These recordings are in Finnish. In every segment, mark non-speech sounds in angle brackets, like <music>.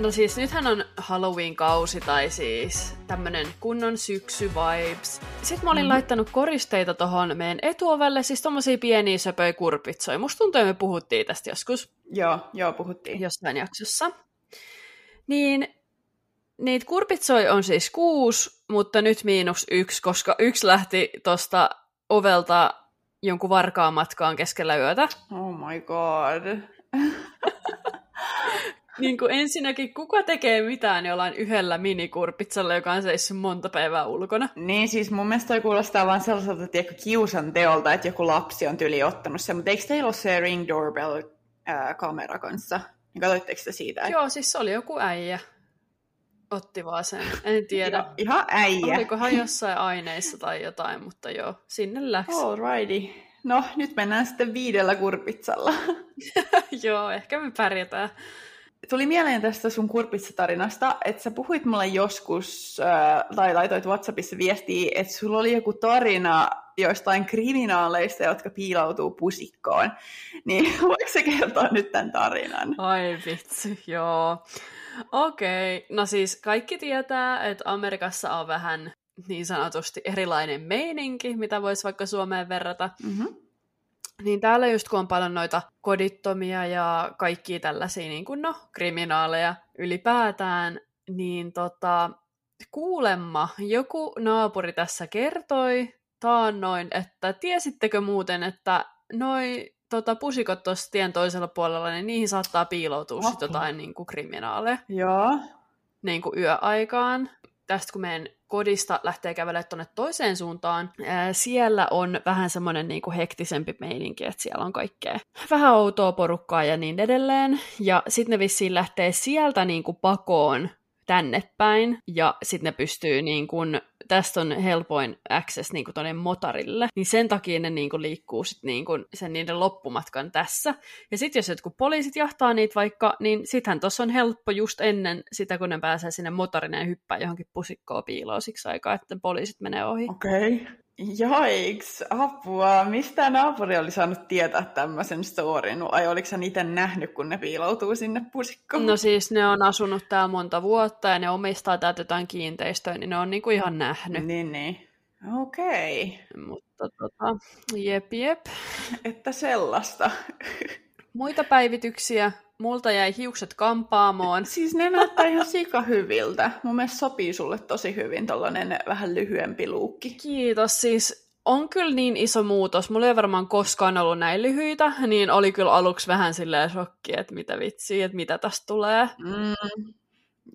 No siis nythän on Halloween-kausi tai siis tämmönen kunnon syksy-vibes. Sitten mä olin mm. laittanut koristeita tohon meidän etuovelle, siis tommosia pieniä söpöjä kurpitsoja. Musta tuntuu, että me puhuttiin tästä joskus. Joo, joo, puhuttiin. Jossain jaksossa. Niin niitä kurpitsoja on siis kuusi, mutta nyt miinus yksi, koska yksi lähti tosta ovelta jonkun varkaan matkaan keskellä yötä. Oh my god. <laughs> niin kuin ensinnäkin, kuka tekee mitään jollain yhdellä minikurpitsalla, joka on seissyt monta päivää ulkona? Niin, siis mun mielestä toi kuulostaa vaan sellaiselta tiedätkö, kiusan teolta, että joku lapsi on tyli ottanut sen, mutta eikö teillä ole se Ring Doorbell-kamera kanssa? Niin katsoitteko te siitä? Joo, siis se oli joku äijä. Otti vaan sen, en tiedä. Ihan, ihan äijä. Olikohan jossain aineissa tai jotain, mutta joo, sinne läks. Alrighty. No, nyt mennään sitten viidellä kurpitsalla. <laughs> joo, ehkä me pärjätään. Tuli mieleen tästä sun kurpitsatarinasta, että sä puhuit mulle joskus, äh, tai laitoit WhatsAppissa viestiä, että sulla oli joku tarina joistain kriminaaleista, jotka piiloutuu pusikkoon. Niin <laughs> voiko se kertoa nyt tämän tarinan? Ai vitsi, joo. Okei, okay. no siis kaikki tietää, että Amerikassa on vähän niin sanotusti erilainen meininki, mitä voisi vaikka Suomeen verrata. Mm-hmm. Niin täällä just kun on paljon noita kodittomia ja kaikki tällaisia niin kuin no, kriminaaleja ylipäätään, niin tota, kuulemma joku naapuri tässä kertoi taannoin, että tiesittekö muuten, että noi tota, pusikot tuossa tien toisella puolella, niin niihin saattaa piiloutua sit jotain niin kuin kriminaaleja. Joo. Niin kuin yöaikaan. Tästä kun meidän kodista lähtee kävelemään tuonne toiseen suuntaan, ää, siellä on vähän semmoinen niin kuin hektisempi meininki, että siellä on kaikkea vähän outoa porukkaa ja niin edelleen. Ja sitten ne vissiin lähtee sieltä niin kuin pakoon tänne päin, ja sitten ne pystyy niin kuin, tästä on helpoin access niin kuin motarille, niin sen takia ne niin kuin liikkuu sit niin kuin sen niiden loppumatkan tässä. Ja sitten jos jotkut poliisit jahtaa niitä vaikka, niin sittenhän tuossa on helppo just ennen sitä, kun ne pääsee sinne motarinen ja hyppää johonkin pusikkoon piiloon siksi aikaa, että poliisit menee ohi. Okei. Okay. Jaiks, apua. Mistä naapuri oli saanut tietää tämmöisen storin? Ai oliko sä itse nähnyt, kun ne piiloutuu sinne pusikkoon? No siis ne on asunut täällä monta vuotta ja ne omistaa täältä jotain kiinteistöä, niin ne on niinku ihan nähnyt. Niin, niin. Okei. Okay. Mutta tota, jep, jep. Että sellaista. Muita päivityksiä. Multa jäi hiukset kampaamoon. <laughs> Siis ne näyttää ihan sika hyviltä. Mun mielestä sopii sulle tosi hyvin tollanen vähän lyhyempi luukki. Kiitos. Siis on kyllä niin iso muutos. Mulla ei varmaan koskaan ollut näin lyhyitä, niin oli kyllä aluksi vähän silleen shokki, että mitä vitsiä, että mitä tästä tulee. Mm,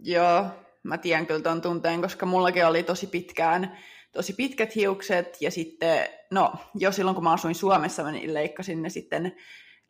joo, mä tiedän kyllä ton tunteen, koska mullakin oli tosi pitkään tosi pitkät hiukset ja sitten, no jo silloin kun mä asuin Suomessa, mä niin leikkasin ne sitten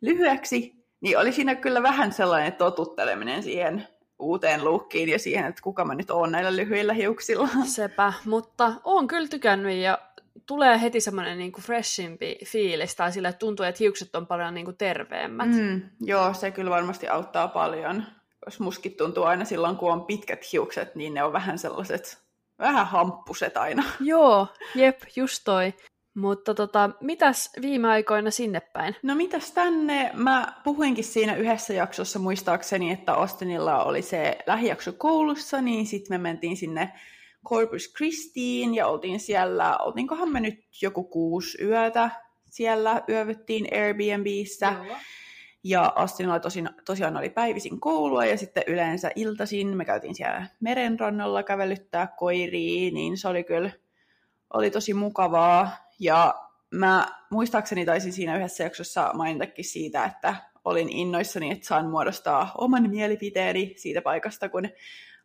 lyhyeksi, niin oli siinä kyllä vähän sellainen totutteleminen siihen uuteen lukkiin ja siihen, että kuka mä nyt oon näillä lyhyillä hiuksilla. Sepä, mutta oon kyllä tykännyt ja tulee heti semmoinen niinku freshimpi fiilis, tai sille tuntuu, että hiukset on paljon niinku terveemmät. Mm, joo, se kyllä varmasti auttaa paljon. Koska muskit tuntuu aina silloin, kun on pitkät hiukset, niin ne on vähän sellaiset, vähän hamppuset aina. Joo, jep, just toi. Mutta tota, mitäs viime aikoina sinne päin? No mitäs tänne? Mä puhuinkin siinä yhdessä jaksossa muistaakseni, että Austinilla oli se lähijakso koulussa, niin sitten me mentiin sinne Corpus Christiin ja oltiin siellä, oltiinkohan me nyt joku kuusi yötä siellä, yövyttiin Airbnbissä. Joo. Ja Austinilla tosin, tosiaan oli päivisin koulua ja sitten yleensä iltaisin me käytiin siellä merenrannalla kävelyttää koiriin, niin se oli kyllä oli tosi mukavaa. Ja mä muistaakseni taisin siinä yhdessä jaksossa mainitakin siitä, että olin innoissani, että saan muodostaa oman mielipiteeni siitä paikasta, kun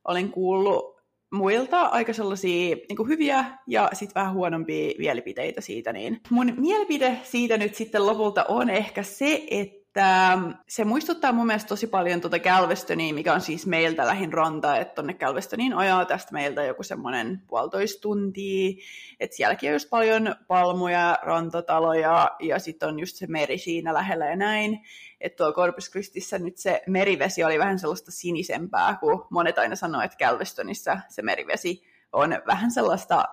olin kuullut muilta aika sellaisia niin hyviä ja sitten vähän huonompia mielipiteitä siitä, niin mun mielipide siitä nyt sitten lopulta on ehkä se, että että se muistuttaa mun mielestä tosi paljon tuota Galvestonia, mikä on siis meiltä lähin ranta, että tonne Galvestoniin ajaa tästä meiltä joku semmoinen puolitoista tuntia, että sielläkin on just paljon palmuja, rantataloja ja sitten on just se meri siinä lähellä ja näin, että tuolla Corpus Christissä nyt se merivesi oli vähän sellaista sinisempää, kun monet aina sanoo, että Galvestonissa se merivesi on vähän sellaista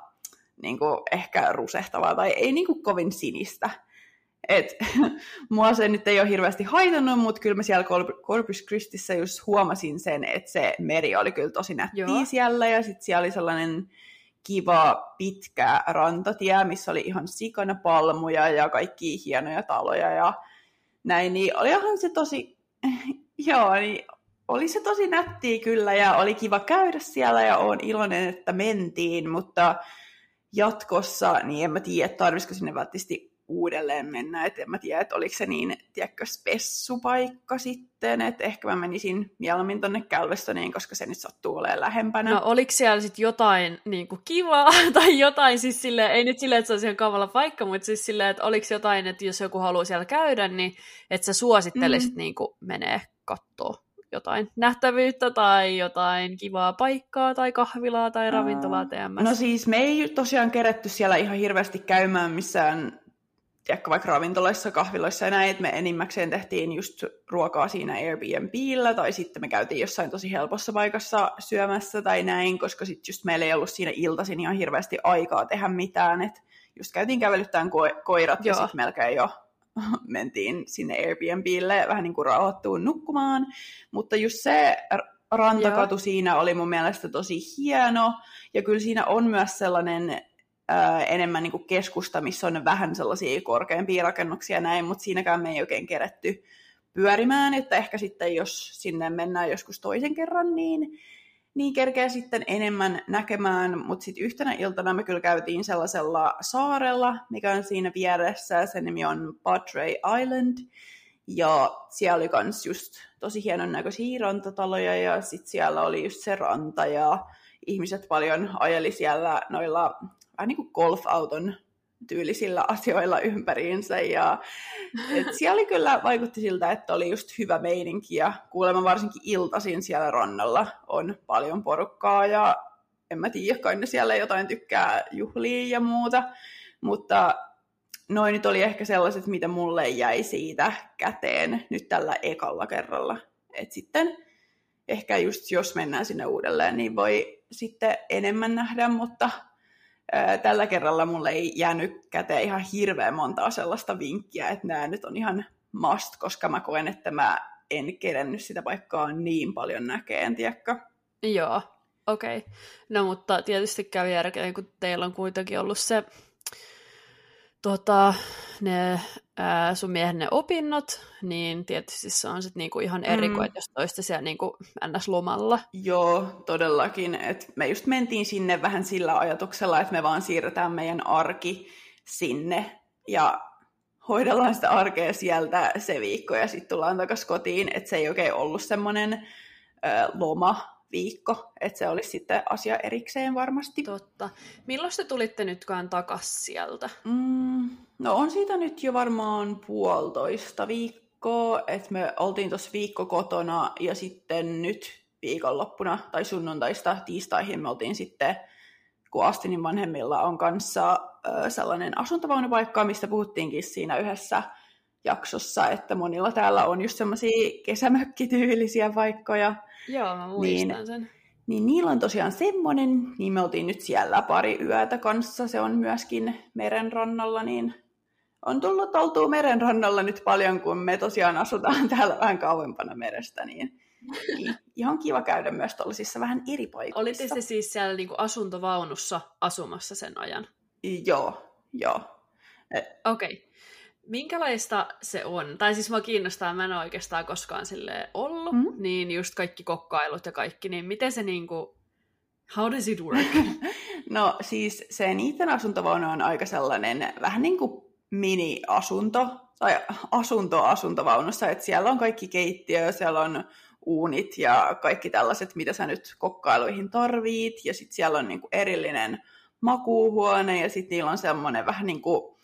niin kuin ehkä rusehtavaa tai ei niin kuin kovin sinistä. Et, <laughs> mua se nyt ei ole hirveästi haitannut, mutta kyllä mä siellä Corpus Christissä just huomasin sen, että se meri oli kyllä tosi nättiä Joo. siellä, ja sitten siellä oli sellainen kiva pitkä rantatie, missä oli ihan sikana palmuja ja kaikki hienoja taloja ja näin, niin olihan se tosi, <laughs> joo, niin oli se tosi nättiä kyllä ja oli kiva käydä siellä ja olen iloinen, että mentiin, mutta jatkossa, niin en mä tiedä, tarvisiko sinne välttämättä uudelleen mennä, että en mä tiedä, että oliko se niin, tiedätkö, spessupaikka sitten, että ehkä mä menisin mieluummin tonne Galvestoniin, koska se nyt sattuu olemaan lähempänä. No oliko siellä sitten jotain niin kuin kivaa, <laughs> tai jotain siis silleen, ei nyt silleen, että se olisi ihan kavalla paikka, mutta siis silleen, että oliko jotain, että jos joku haluaa siellä käydä, niin että sä suosittelisit mm. niin kuin menee katsoa jotain nähtävyyttä tai jotain kivaa paikkaa tai kahvilaa tai ravintolaa TMS? No siis me ei tosiaan kerätty siellä ihan hirveästi käymään missään tiedätkö, vaikka ravintoloissa, kahviloissa ja näin, että me enimmäkseen tehtiin just ruokaa siinä Airbnbillä, tai sitten me käytiin jossain tosi helpossa paikassa syömässä tai näin, koska sitten just meillä ei ollut siinä iltaisin ihan hirveästi aikaa tehdä mitään, että just käytiin kävelyttämään ko- koirat Joo. ja sitten melkein jo <laughs> mentiin sinne Airbnbille vähän niin kuin rauhoittuun nukkumaan, mutta just se rantakatu Joo. siinä oli mun mielestä tosi hieno, ja kyllä siinä on myös sellainen enemmän niin kuin keskusta, missä on vähän sellaisia korkeampia rakennuksia näin, mutta siinäkään me ei oikein kerätty pyörimään, että ehkä sitten jos sinne mennään joskus toisen kerran, niin, niin kerkeä sitten enemmän näkemään, mutta sitten yhtenä iltana me kyllä käytiin sellaisella saarella, mikä on siinä vieressä, sen nimi on Padre Island, ja siellä oli myös just tosi hienon näköisiä rantataloja, ja sitten siellä oli just se ranta, ja ihmiset paljon ajeli siellä noilla vähän niin kuin golfauton tyylisillä asioilla ympäriinsä. Ja, et siellä kyllä vaikutti siltä, että oli just hyvä meininki ja kuulemma varsinkin iltaisin siellä rannalla on paljon porukkaa ja en mä tiedä, kai ne siellä jotain tykkää juhlia ja muuta, mutta noin nyt oli ehkä sellaiset, mitä mulle jäi siitä käteen nyt tällä ekalla kerralla. Et sitten ehkä just jos mennään sinne uudelleen, niin voi sitten enemmän nähdä, mutta tällä kerralla mulle ei jäänyt käteen ihan hirveän montaa sellaista vinkkiä, että nämä nyt on ihan must, koska mä koen, että mä en kerennyt sitä paikkaa niin paljon näkeen, tiedätkö? Joo, okei. Okay. No mutta tietysti kävi järkeen, kun teillä on kuitenkin ollut se tota, ne ää, sun miehen ne opinnot, niin tietysti se on sitten niinku ihan eri kuin, mm. jos toista siellä niinku ns-lomalla. Joo, todellakin. Et me just mentiin sinne vähän sillä ajatuksella, että me vaan siirretään meidän arki sinne ja hoidellaan sitä arkea sieltä se viikko ja sitten tullaan takaisin kotiin. Että se ei oikein ollut semmoinen loma, viikko, että se olisi sitten asia erikseen varmasti. Totta. Milloin te tulitte nytkään takas sieltä? Mm, no on siitä nyt jo varmaan puolitoista viikkoa, että me oltiin tuossa viikko kotona ja sitten nyt viikonloppuna tai sunnuntaista tiistaihin me oltiin sitten, kun Astinin vanhemmilla on kanssa sellainen asuntovaunupaikka, mistä puhuttiinkin siinä yhdessä jaksossa, että monilla täällä on just semmoisia kesämökkityylisiä paikkoja, Joo, mä muistan niin, sen. Niin niillä on tosiaan semmoinen, niin me oltiin nyt siellä pari yötä kanssa, se on myöskin merenrannalla, niin on tullut oltua merenrannalla nyt paljon, kun me tosiaan asutaan <laughs> täällä vähän kauempana merestä, niin, niin ihan kiva käydä myös tuollaisissa vähän eri paikoissa. Olitte se siis siellä niin kuin asuntovaunussa asumassa sen ajan? Joo, joo. Okei. Okay. Minkälaista se on? Tai siis mua kiinnostaa, mä en ole oikeastaan koskaan sille ollut, mm. niin just kaikki kokkailut ja kaikki, niin miten se niinku, how does it work? <laughs> no siis se niiden asuntovaunu on aika sellainen vähän niin kuin mini-asunto, tai asunto asuntovaunussa, että siellä on kaikki keittiö, siellä on uunit ja kaikki tällaiset, mitä sä nyt kokkailuihin tarvit, ja sitten siellä on niinku erillinen makuuhuone, ja sitten niillä on semmoinen vähän niin kuin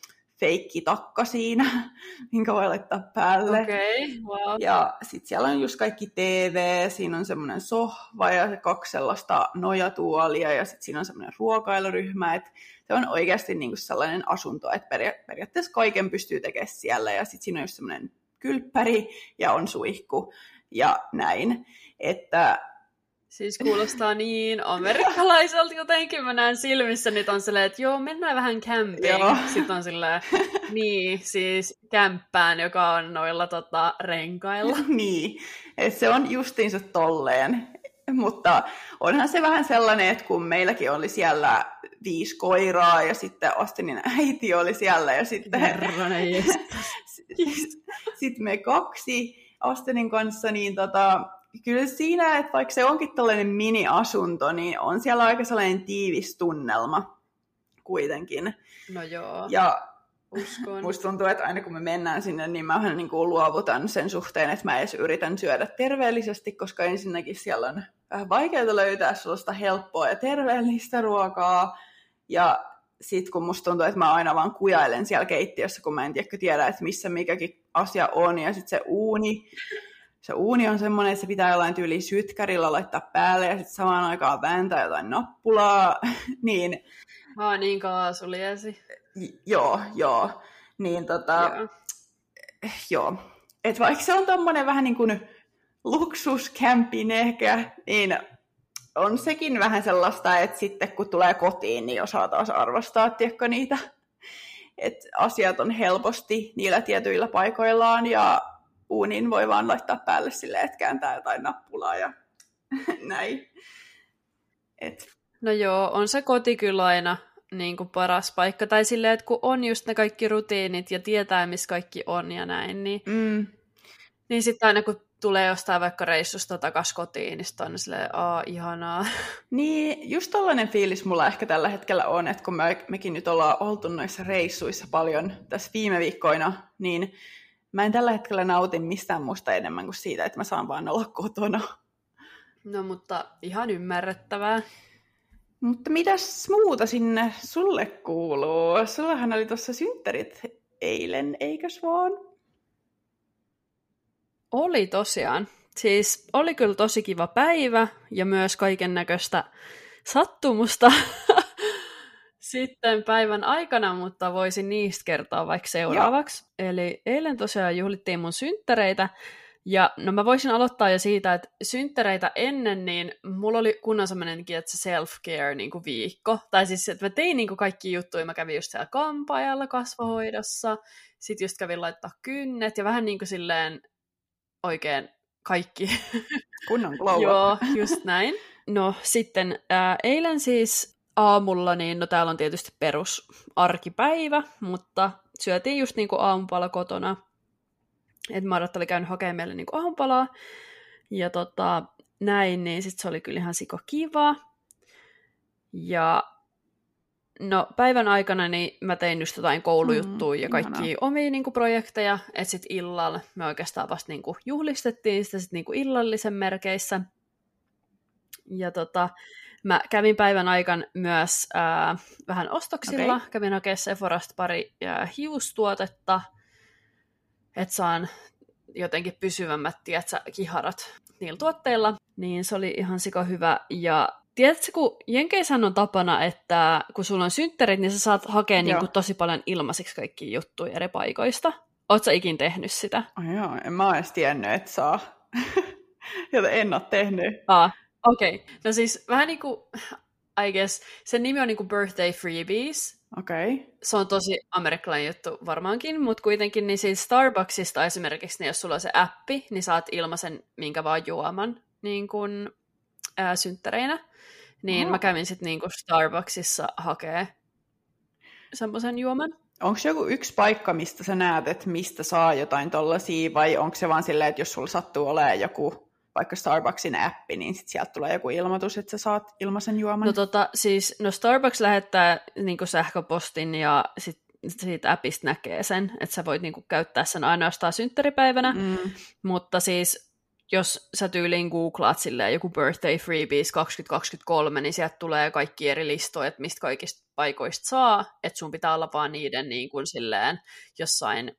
feikkitakka siinä, <laughs> minkä voi laittaa päälle. Okay, wow. Ja sitten siellä on just kaikki TV, siinä on semmoinen sohva ja kaksi sellaista nojatuolia ja sitten siinä on semmoinen ruokailuryhmä, että se on oikeasti niinku sellainen asunto, että peria- periaatteessa kaiken pystyy tekemään siellä ja sitten siinä on just semmoinen kylppäri ja on suihku ja näin. Että Siis kuulostaa niin amerikkalaiselta jotenkin. Mä näen silmissä, niin on silleen, että joo, mennään vähän camping. Sitten on silleen, <laughs> niin, siis kämppään, joka on noilla tota, renkailla. <laughs> niin, että se on justiinsa tolleen. Mutta onhan se vähän sellainen, että kun meilläkin oli siellä viisi koiraa ja sitten Austinin äiti oli siellä ja sitten <laughs> sitten me kaksi Austinin kanssa, niin tota, kyllä siinä, että vaikka se onkin tällainen mini-asunto, niin on siellä aika sellainen tiivis tunnelma kuitenkin. No joo. Ja Uskon. Musta tuntuu, että aina kun me mennään sinne, niin mä niin kuin luovutan sen suhteen, että mä edes yritän syödä terveellisesti, koska ensinnäkin siellä on vähän vaikeaa löytää sellaista helppoa ja terveellistä ruokaa. Ja sitten kun musta tuntuu, että mä aina vaan kujailen siellä keittiössä, kun mä en tiedä, tiedä että missä mikäkin asia on. Ja sitten se uuni, se uuni on semmoinen, että se pitää jollain tyyli sytkärillä laittaa päälle ja sitten samaan aikaan vääntää jotain nappulaa. <laughs> niin... Aa, niin kaasuliesi. J- joo, joo. Niin tota... Joo. joo. Et vaikka se on tommonen vähän niin kuin luksuskämpin ehkä, niin on sekin vähän sellaista, että sitten kun tulee kotiin, niin osaa taas arvostaa, tiedätkö, niitä, että asiat on helposti niillä tietyillä paikoillaan ja uunin voi vaan laittaa päälle sille, että kääntää jotain nappulaa ja <laughs> näin. Et. No joo, on se koti kyllä aina niin kuin paras paikka. Tai silleen, että kun on just ne kaikki rutiinit ja tietää, missä kaikki on ja näin, niin, mm. niin sitten aina kun tulee jostain vaikka reissusta takas kotiin, niin sitten on silleen, aa, ihanaa. <laughs> Niin, just tällainen fiilis mulla ehkä tällä hetkellä on, että kun me, mekin nyt ollaan oltu noissa reissuissa paljon tässä viime viikkoina, niin mä en tällä hetkellä nautin mistään muusta enemmän kuin siitä, että mä saan vaan olla kotona. No mutta ihan ymmärrettävää. Mutta mitäs muuta sinne sulle kuuluu? Sullahan oli tuossa synttärit eilen, eikös vaan? Oli tosiaan. Siis oli kyllä tosi kiva päivä ja myös kaiken näköistä sattumusta <laughs> sitten päivän aikana, mutta voisin niistä kertoa vaikka seuraavaksi. Joo. Eli eilen tosiaan juhlittiin mun synttäreitä ja no mä voisin aloittaa jo siitä, että synttäreitä ennen, niin mulla oli kunnon semmoinenkin, että se self-care niin kuin viikko. Tai siis, että mä tein niin kuin kaikki juttuja. Mä kävin just siellä kampaajalla kasvohoidossa. Sitten just kävin laittaa kynnet ja vähän niin kuin silleen oikein kaikki. Kunnon glow <laughs> Joo, just näin. No sitten ää, eilen siis aamulla, niin no täällä on tietysti perus arkipäivä, mutta syötiin just niin kuin aamupala kotona että Marat oli käynyt hakemaan meille niin aamupalaa. Ja tota, näin, niin sitten se oli kyllä ihan siko kiva. Ja no päivän aikana niin mä tein just jotain koulujuttuja mm, ja kaikki omia niin kuin, projekteja, että sitten illalla me oikeastaan vasta niin kuin, juhlistettiin sitä sit, niin kuin, illallisen merkeissä. Ja tota, mä kävin päivän aikana myös ää, vähän ostoksilla, okay. kävin hakemaan Sephorasta pari ää, hiustuotetta, että saan jotenkin pysyvämmät, tiedätkö, kiharat niillä tuotteilla, niin se oli ihan sika hyvä. Ja tiedätkö, kun Jenkeissähän on tapana, että kun sulla on synttärit, niin sä saat hakea niin kuin tosi paljon ilmaisiksi kaikki juttuja eri paikoista. Oletko ikin tehnyt sitä? Oh, joo, en mä edes tiennyt, että saa. <laughs> Joten en ole tehnyt. Ah, okei. Okay. No siis vähän niin kuin, I guess, sen nimi on niin kuin Birthday Freebies, Okei. Okay. Se on tosi amerikkalainen juttu varmaankin, mutta kuitenkin niin siis Starbucksista esimerkiksi, niin jos sulla on se appi, niin saat ilmaisen minkä vaan juoman niin kun, ää, synttäreinä. Niin oh. mä kävin sitten niin Starbucksissa hakee semmoisen juoman. Onko se joku yksi paikka, mistä sä näet, että mistä saa jotain tollasia, vai onko se vaan silleen, että jos sulla sattuu olemaan joku vaikka Starbucksin appi, niin sit sieltä tulee joku ilmoitus, että sä saat ilmaisen juoman. No tota, siis, no Starbucks lähettää niin sähköpostin ja sit siitä appista näkee sen, että sä voit niin kuin, käyttää sen ainoastaan synttäripäivänä, mm. mutta siis jos sä tyyliin googlaat silleen joku birthday freebies 2023, niin sieltä tulee kaikki eri listoja, että mistä kaikista paikoista saa, että sun pitää olla vaan niiden niin kuin silleen jossain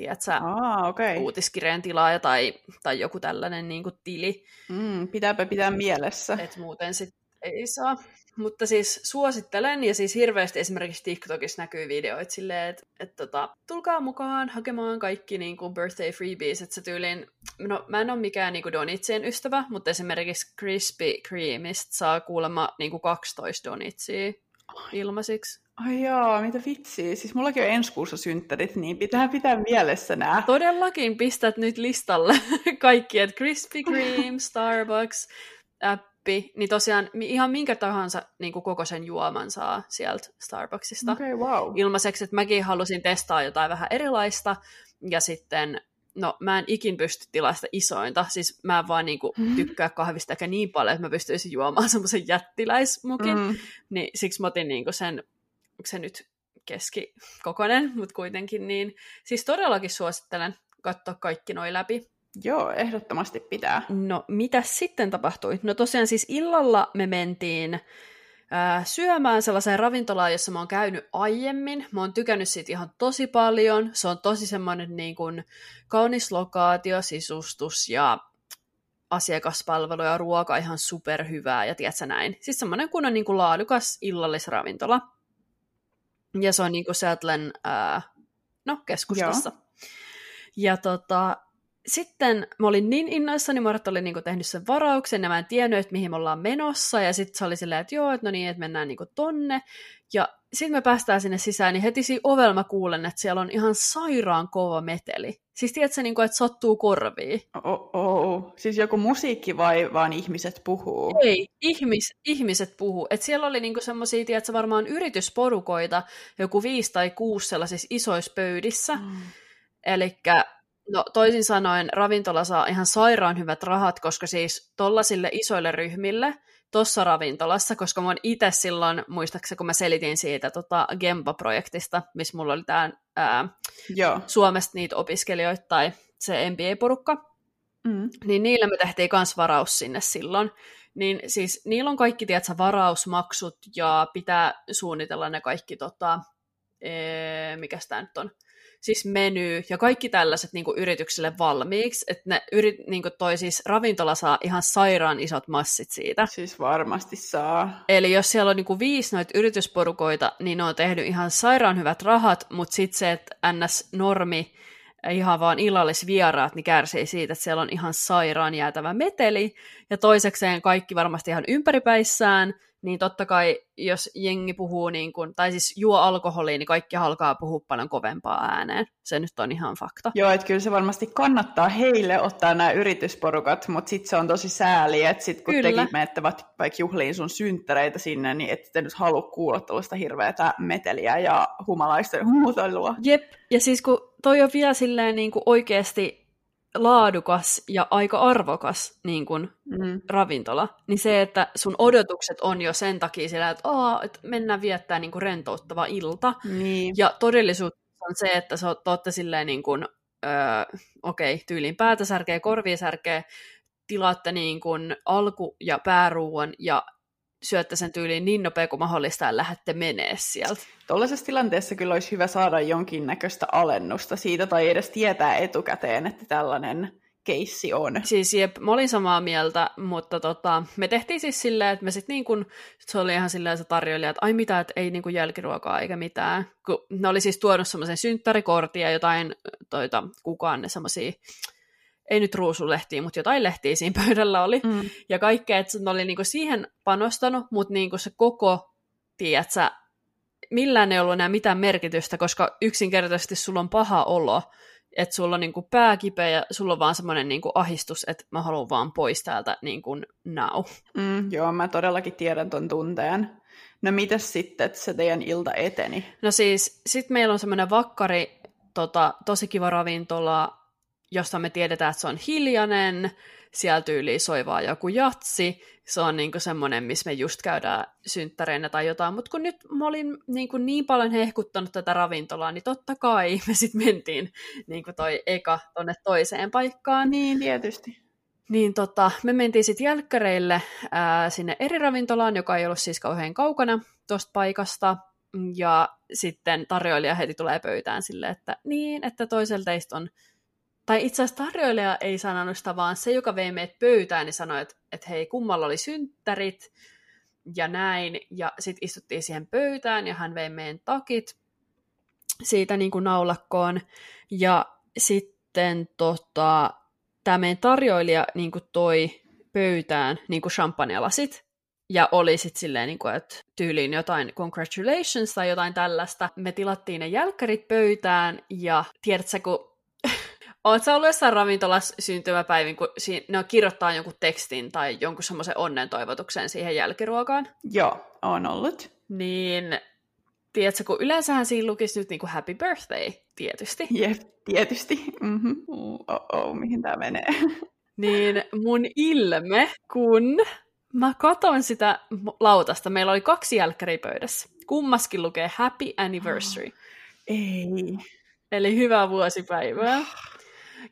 tiedätkö, ah, okay. uutiskirjeen tilaaja tai, tai joku tällainen niin kuin tili. Mm, pitääpä pitää mielessä. Et muuten sit ei saa. Mutta siis suosittelen, ja siis hirveästi esimerkiksi TikTokissa näkyy videoita silleen, että et tota, tulkaa mukaan hakemaan kaikki niin kuin birthday freebies, että se tyyliin, no mä en ole mikään niin kuin donitsien ystävä, mutta esimerkiksi Krispy Kremistä saa kuulemma niin kuin 12 donitsia ilmaisiksi. Ai joo, mitä vitsiä. Siis mullakin on ensi kuussa synttärit, niin pitää pitää mielessä nää. Todellakin pistät nyt listalle <laughs> kaikki, että Krispy <laughs> Kreme, Starbucks, appi, niin tosiaan ihan minkä tahansa niin kuin koko sen juoman saa sieltä Starbucksista. Okay, wow. Ilmaiseksi, että mäkin halusin testaa jotain vähän erilaista, ja sitten no mä en ikin pysty tilasta isointa, siis mä en vaan niinku tykkää kahvista eikä niin paljon, että mä pystyisin juomaan <laughs> semmoisen jättiläismukin, mm. niin siksi mä otin niinku sen, onko se nyt keskikokoinen, mutta kuitenkin niin, siis todellakin suosittelen katsoa kaikki noin läpi. Joo, ehdottomasti pitää. No, mitä sitten tapahtui? No tosiaan siis illalla me mentiin ää, syömään sellaiseen ravintolaan, jossa mä oon käynyt aiemmin. Mä oon tykännyt siitä ihan tosi paljon. Se on tosi semmoinen niin kuin, kaunis lokaatio, sisustus ja asiakaspalvelu ja ruoka ihan superhyvää ja tiedätkö näin. Siis semmoinen kunnon niin kuin laadukas illallisravintola. Ja se on niin kuin Seattlen, ää, no, keskustassa. Joo. Ja tota, sitten mä olin niin innoissani, Mart oli niinku tehnyt sen varauksen, ja mä en tiennyt, että mihin me ollaan menossa, ja sitten se oli silleen, että joo, että no niin, että mennään niinku tonne, ja sitten me päästään sinne sisään, niin heti siinä ovella mä kuulen, että siellä on ihan sairaan kova meteli. Siis tiedätkö, niin kuin, että sattuu korviin? Oh, oh. Siis joku musiikki vai vaan ihmiset puhuu? Ei, ihmis, ihmiset puhuu. Et siellä oli niinku semmoisia, tiedätkö, varmaan yritysporukoita, joku viisi tai kuusi sellaisissa isoissa pöydissä. Mm. Eli No toisin sanoen ravintola saa ihan sairaan hyvät rahat, koska siis tollasille isoille ryhmille tuossa ravintolassa, koska mä oon itse silloin, muistaakseni kun mä selitin siitä tota Gemba-projektista, missä mulla oli tämä Suomesta niitä opiskelijoita tai se MBA-porukka, mm. niin niille me tehtiin kans varaus sinne silloin. Niin siis niillä on kaikki, tiedätkö, varausmaksut ja pitää suunnitella ne kaikki, tota, ee, mikä tämä nyt on, siis meny ja kaikki tällaiset niin kuin yrityksille valmiiksi, että ne yrit, niin kuin toi siis ravintola saa ihan sairaan isot massit siitä. Siis varmasti saa. Eli jos siellä on niin kuin viisi noita yritysporukoita, niin ne on tehnyt ihan sairaan hyvät rahat, mutta sitten se, että NS-normi, ihan vaan illallisvieraat, niin kärsii siitä, että siellä on ihan sairaan jäätävä meteli, ja toisekseen kaikki varmasti ihan ympäripäissään, niin totta kai, jos jengi puhuu, niin kun, tai siis juo alkoholia, niin kaikki alkaa puhua paljon kovempaa ääneen. Se nyt on ihan fakta. Joo, että kyllä se varmasti kannattaa heille ottaa nämä yritysporukat, mutta sitten se on tosi sääli, että sitten kun kyllä. tekin menette vaikka juhliin sun synttäreitä sinne, niin ette te nyt halua kuulla tuollaista hirveätä meteliä ja humalaisten huutelua. Jep, ja siis kun toi on vielä silleen niin kuin oikeasti laadukas ja aika arvokas niin kun, mm. ravintola, niin se, että sun odotukset on jo sen takia sillä, että, Aa, että mennään viettää niin kuin rentouttava ilta. Niin. Ja todellisuus on se, että sä olette silleen niin kuin, öö, okei, okay, tyyliin päätä särkee, korvia särkee, tilaatte niin kuin alku- ja pääruuan ja syötte sen tyyliin niin nopea kuin mahdollista ja lähdette menee sieltä. Tuollaisessa tilanteessa kyllä olisi hyvä saada jonkinnäköistä alennusta siitä tai edes tietää etukäteen, että tällainen keissi on. Siis jep, mä olin samaa mieltä, mutta tota, me tehtiin siis silleen, että me sitten niin kun, se oli ihan silleen se tarjoilija, että ai mitä, että ei niin kuin jälkiruokaa eikä mitään. Kun ne oli siis tuonut semmoisen synttärikortin ja jotain toita, kukaan ne semmoisia ei nyt ruusulehtiä, mutta jotain lehtiä siinä <laughs> pöydällä oli. Mm. Ja kaikkea, että ne oli niinku siihen panostanut, mutta niinku se koko, tiedätkö, millään ei ollut enää mitään merkitystä, koska yksinkertaisesti sulla on paha olo, että sulla on niinku pää kipeä ja sulla on vaan semmoinen niinku ahistus, että mä haluan vaan pois täältä niinku now. Mm, joo, mä todellakin tiedän ton tunteen. No mitäs sitten, että se teidän ilta eteni? No siis, sit meillä on semmoinen vakkari, tota, tosi kiva ravintola, josta me tiedetään, että se on hiljainen, siellä tyyli soivaa joku jatsi, se on niinku semmoinen, missä me just käydään synttäreinä tai jotain, mutta kun nyt mä olin niinku niin paljon hehkuttanut tätä ravintolaa, niin totta kai <laughs> me sitten mentiin niinku toi eka tonne toiseen paikkaan. Niin, tietysti. Niin tota, me mentiin sitten jälkkäreille ää, sinne eri ravintolaan, joka ei ollut siis kauhean kaukana tuosta paikasta, ja sitten tarjoilija heti tulee pöytään sille, että niin, että toisella teistä on tai itse asiassa tarjoilija ei sanonut sitä, vaan se, joka vei meidät pöytään, niin sanoi, että, että hei, kummalla oli synttärit, ja näin. Ja sitten istuttiin siihen pöytään ja hän vei meidän takit siitä niin kuin naulakkoon. Ja sitten tota, tämä meidän tarjoilija niin kuin toi pöytään niin kuin champagnelasit, ja oli sitten silleen, niin kuin, että tyyliin jotain congratulations tai jotain tällaista. Me tilattiin ne jälkkärit pöytään ja tiedätkö, kun Oletko sä ollut jossain ravintolassa syntymäpäivin, kun ne on kirjoittaa jonkun tekstin tai jonkun semmoisen onnen toivotuksen siihen jälkiruokaan? Joo, on ollut. Niin, tiedätkö, kun yleensähän siinä lukisi nyt niin kuin happy birthday, tietysti. Jep, tietysti. Mm-hmm. Oh, mihin tämä menee? niin mun ilme, kun mä katon sitä lautasta, meillä oli kaksi jälkkäriä pöydässä. Kummaskin lukee happy anniversary. Oh, ei. Eli hyvää vuosipäivää.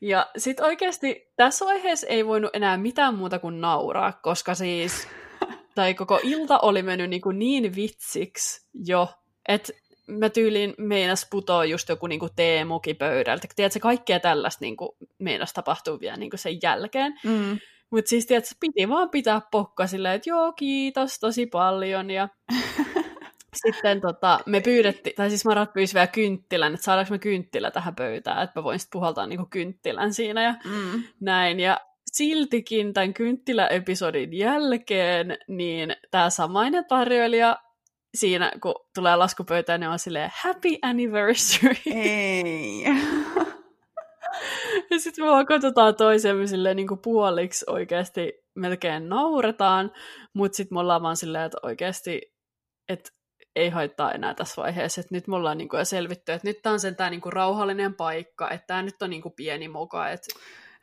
Ja sitten oikeasti tässä vaiheessa ei voinut enää mitään muuta kuin nauraa, koska siis, <laughs> tai koko ilta oli mennyt niin, kuin niin vitsiksi jo, että mä tyyliin meinas putoa just joku niin kuin teemuki pöydältä. Tiedätkö, kaikkea tällaista niin kuin meinas tapahtuu vielä niin kuin sen jälkeen. Mm. Mutta siis tiedätkö, piti vaan pitää pokka silleen, että joo, kiitos tosi paljon. Ja <laughs> sitten tota, me pyydettiin, tai siis Marat pyysi vielä kynttilän, että saadaanko me kynttilä tähän pöytään, että mä voin sitten puhaltaa niinku kynttilän siinä ja mm. näin. Ja siltikin tämän kynttiläepisodin jälkeen, niin tämä samainen tarjoilija siinä, kun tulee laskupöytään, niin on silleen, happy anniversary. Ei. <laughs> ja sitten me vaan katsotaan toisemme silleen niin kuin puoliksi oikeasti melkein nauretaan, mutta sitten me ollaan vaan silleen, että oikeasti, että ei haittaa enää tässä vaiheessa, että nyt me ollaan niin kuin jo selvitty, että nyt tämä on sentään niin kuin rauhallinen paikka, että tämä nyt on niin kuin pieni moka, että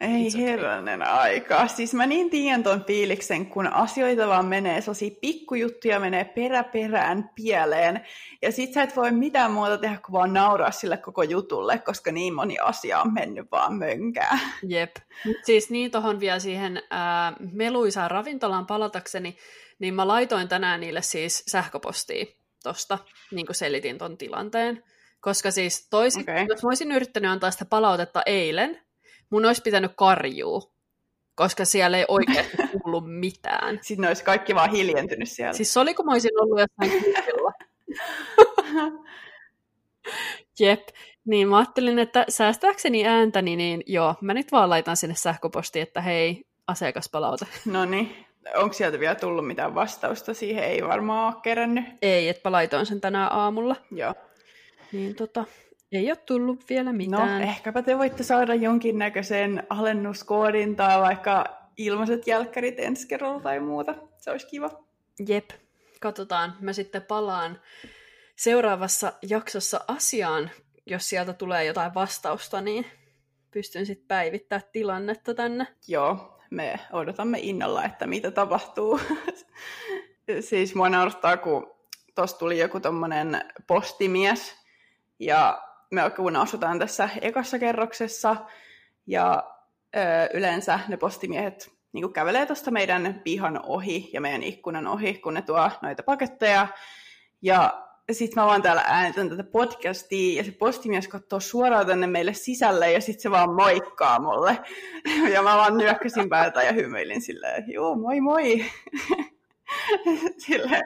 ei okay. herranen aika. Siis mä niin tiedän ton fiiliksen, kun asioita vaan menee, sellaisia pikkujuttuja menee perä perään pieleen, ja sit sä et voi mitään muuta tehdä kuin vaan nauraa sille koko jutulle, koska niin moni asia on mennyt vaan mönkää. Jep. Siis niin tohon vielä siihen ää, meluisaan ravintolaan palatakseni, niin mä laitoin tänään niille siis sähköpostia tosta, niin kuin selitin ton tilanteen. Koska siis toisin, okay. jos mä olisin yrittänyt antaa sitä palautetta eilen, mun olisi pitänyt karjua, koska siellä ei oikeasti <laughs> kuulu mitään. Sitten ne olisi kaikki vaan hiljentynyt siellä. Siis oli, kun mä olisin ollut jossain kuulilla. <laughs> Jep. Niin mä ajattelin, että säästääkseni ääntäni, niin joo, mä nyt vaan laitan sinne sähköpostiin, että hei, asiakaspalaute. No niin, onko sieltä vielä tullut mitään vastausta siihen? Ei varmaan ole kerännyt. Ei, että laitoin sen tänään aamulla. Joo. Niin tota, ei ole tullut vielä no, mitään. No, ehkäpä te voitte saada jonkinnäköisen alennuskoodin tai vaikka ilmaiset jälkkärit ensi kerralla tai muuta. Se olisi kiva. Jep, katsotaan. Mä sitten palaan seuraavassa jaksossa asiaan, jos sieltä tulee jotain vastausta, niin pystyn sitten päivittämään tilannetta tänne. Joo, me odotamme innolla, että mitä tapahtuu. <laughs> siis mua naurattaa, kun tuossa tuli joku tommonen postimies, ja me kun asutaan tässä ekassa kerroksessa, ja ö, yleensä ne postimiehet niin kävelee tuosta meidän pihan ohi ja meidän ikkunan ohi, kun ne tuo noita paketteja. Ja sitten mä vaan täällä äänitän tätä podcastia, ja se postimies katsoo suoraan tänne meille sisälle, ja sitten se vaan moikkaa mulle. <laughs> Ja mä vaan nyökkäsin päätä ja hymyilin silleen, joo, moi moi. <laughs> Sille,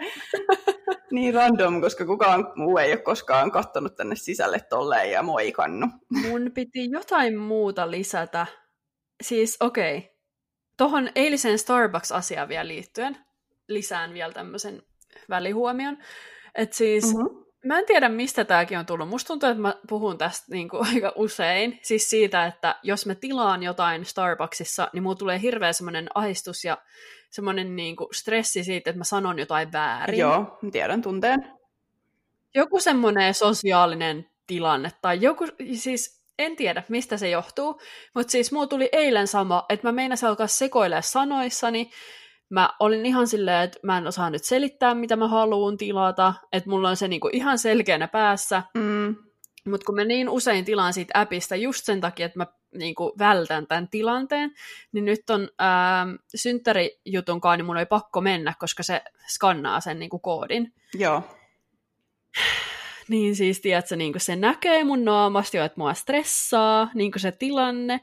niin random, koska kukaan muu ei ole koskaan kattonut tänne sisälle tolleen ja moikannut. Mun piti jotain muuta lisätä. Siis okei, okay. tuohon eiliseen Starbucks-asiaan vielä liittyen lisään vielä tämmöisen välihuomion. Että siis, mm-hmm. mä en tiedä mistä tämäkin on tullut. Musta tuntuu, että mä puhun tästä niin kuin <laughs> aika usein. Siis siitä, että jos mä tilaan jotain Starbucksissa, niin mulla tulee hirveä semmoinen ahistus ja semmoinen niin kuin stressi siitä, että mä sanon jotain väärin. Joo, tiedän tunteen. Joku semmoinen sosiaalinen tilanne tai joku, siis en tiedä, mistä se johtuu, mutta siis mulla tuli eilen sama, että mä meinasin alkaa sekoilemaan sanoissani, mä olin ihan silleen, että mä en osaa nyt selittää, mitä mä haluan tilata, että mulla on se niinku ihan selkeänä päässä, mm. mutta kun mä niin usein tilaan siitä appista just sen takia, että mä niinku vältän tämän tilanteen, niin nyt on ää, synttärijutunkaan, niin mun oli pakko mennä, koska se skannaa sen niinku koodin. Joo. Niin siis, tiedätkö, niin se näkee mun naamasta jo, että mua stressaa, niin se tilanne.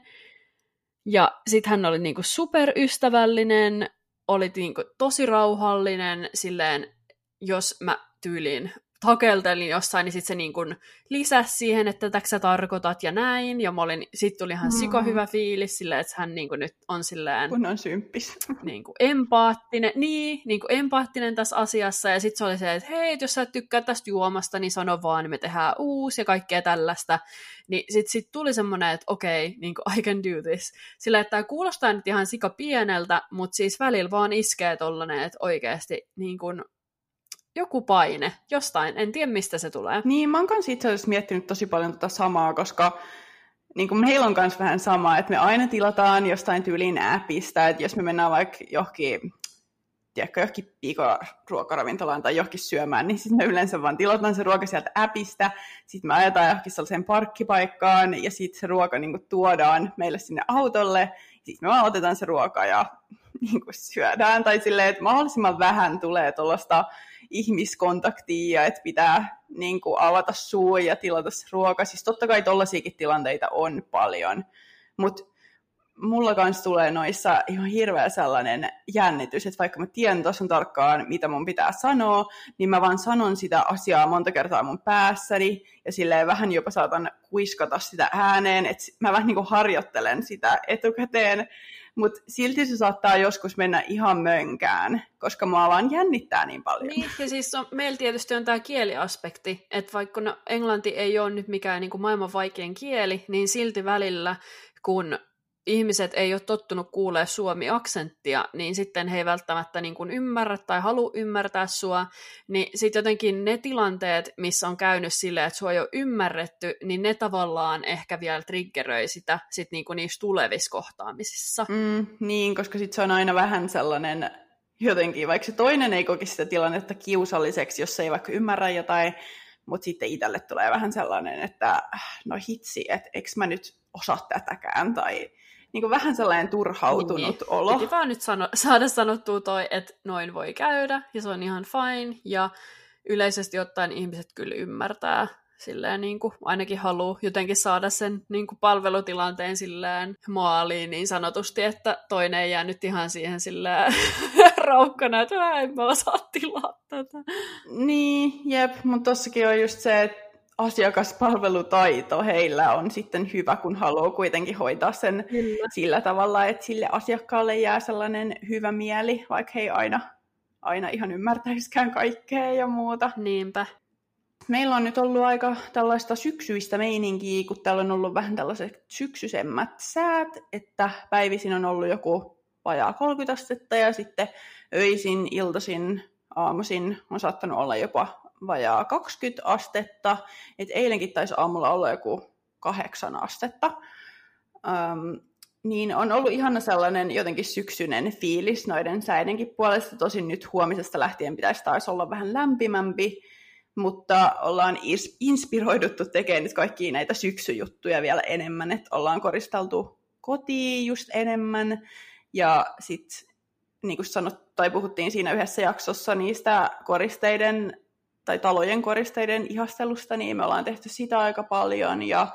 Ja sitten hän oli niin superystävällinen, oli niinku tosi rauhallinen, silleen, jos mä tyyliin takeltelin jossain, niin sitten se niin kuin lisäsi siihen, että tätä sä tarkoitat ja näin. Ja mä olin, sit tuli ihan mm. siko hyvä fiilis silleen, että hän niin kuin nyt on silleen... Kun on symppis. <laughs> Niin kuin empaattinen, niin, niin kuin empaattinen tässä asiassa. Ja sitten se oli se, että hei, jos sä tykkää tästä juomasta, niin sano vaan, niin me tehdään uusi ja kaikkea tällaista. Niin sitten sit tuli semmoinen, että okei, okay, niin kuin I can do this. Sillä että tämä kuulostaa nyt ihan sika pieneltä, mutta siis välillä vaan iskee tollanen, että oikeasti niin kuin joku paine. Jostain, en tiedä mistä se tulee. Niin, mä oon itse asiassa miettinyt tosi paljon tota samaa, koska niin kuin meillä on myös vähän sama, että me aina tilataan jostain tyyliin appista, että jos me mennään vaikka johonkin, tiedätkö, johonkin pikaruokaravintolaan tai johonkin syömään, niin sitten me yleensä vaan tilataan se ruoka sieltä appista, sitten me ajetaan johonkin sellaiseen parkkipaikkaan, ja sitten se ruoka niin kuin, tuodaan meille sinne autolle, sitten me vaan otetaan se ruoka ja niin kuin, syödään, tai silleen, että mahdollisimman vähän tulee tuollaista ihmiskontaktia, että pitää niin kuin, avata suu ja tilata ruoka. Siis totta kai tollaisiakin tilanteita on paljon, mutta mulla kanssa tulee noissa ihan hirveä sellainen jännitys, että vaikka mä tiedän tosi tarkkaan, mitä mun pitää sanoa, niin mä vaan sanon sitä asiaa monta kertaa mun päässäni, ja silleen vähän jopa saatan kuiskata sitä ääneen, että mä vähän niin kuin harjoittelen sitä etukäteen, mutta silti se saattaa joskus mennä ihan mönkään, koska mua vaan jännittää niin paljon. Niin, ja siis on, meillä tietysti on tämä kieliaspekti, että vaikka no, englanti ei ole nyt mikään niin kuin maailman vaikein kieli, niin silti välillä, kun ihmiset ei ole tottunut kuulee suomi-aksenttia, niin sitten he ei välttämättä niin kuin ymmärrä tai halua ymmärtää sua, niin sitten jotenkin ne tilanteet, missä on käynyt silleen, että sua ei ole ymmärretty, niin ne tavallaan ehkä vielä triggeröi sitä sit niin kuin niissä tulevissa kohtaamisissa. Mm, niin, koska sitten se on aina vähän sellainen jotenkin, vaikka se toinen ei kokisi sitä tilannetta kiusalliseksi, jos se ei vaikka ymmärrä jotain, mutta sitten itselle tulee vähän sellainen, että no hitsi, että eikö mä nyt osaa tätäkään, tai niin kuin vähän sellainen turhautunut niin, olo. Piti vaan nyt sano, saada sanottua toi, että noin voi käydä, ja se on ihan fine, ja yleisesti ottaen ihmiset kyllä ymmärtää silleen niin kuin ainakin haluaa jotenkin saada sen niin kuin palvelutilanteen silleen maaliin niin sanotusti, että toinen ei jää nyt ihan siihen silleen <laughs> raukkana, että en mä osaa tilaa tätä. Niin, jep, mutta tossakin on just se, että asiakaspalvelutaito heillä on sitten hyvä, kun haluaa kuitenkin hoitaa sen Kyllä. sillä tavalla, että sille asiakkaalle jää sellainen hyvä mieli, vaikka he ei aina, aina ihan ymmärtäisikään kaikkea ja muuta. Niinpä. Meillä on nyt ollut aika tällaista syksyistä meininkiä, kun täällä on ollut vähän tällaiset syksyisemmät säät, että päivisin on ollut joku vajaa 30 astetta ja sitten öisin, iltaisin, aamuisin on saattanut olla jopa vajaa 20 astetta. Et eilenkin taisi aamulla olla joku kahdeksan astetta. Um, niin on ollut ihana sellainen jotenkin syksyinen fiilis noiden säidenkin puolesta. Tosin nyt huomisesta lähtien pitäisi taas olla vähän lämpimämpi, mutta ollaan inspiroiduttu tekemään nyt kaikkia näitä syksyjuttuja vielä enemmän, että ollaan koristeltu kotiin just enemmän, ja sitten niin kuin sanot, tai puhuttiin siinä yhdessä jaksossa niistä koristeiden tai talojen koristeiden ihastelusta, niin me ollaan tehty sitä aika paljon. Ja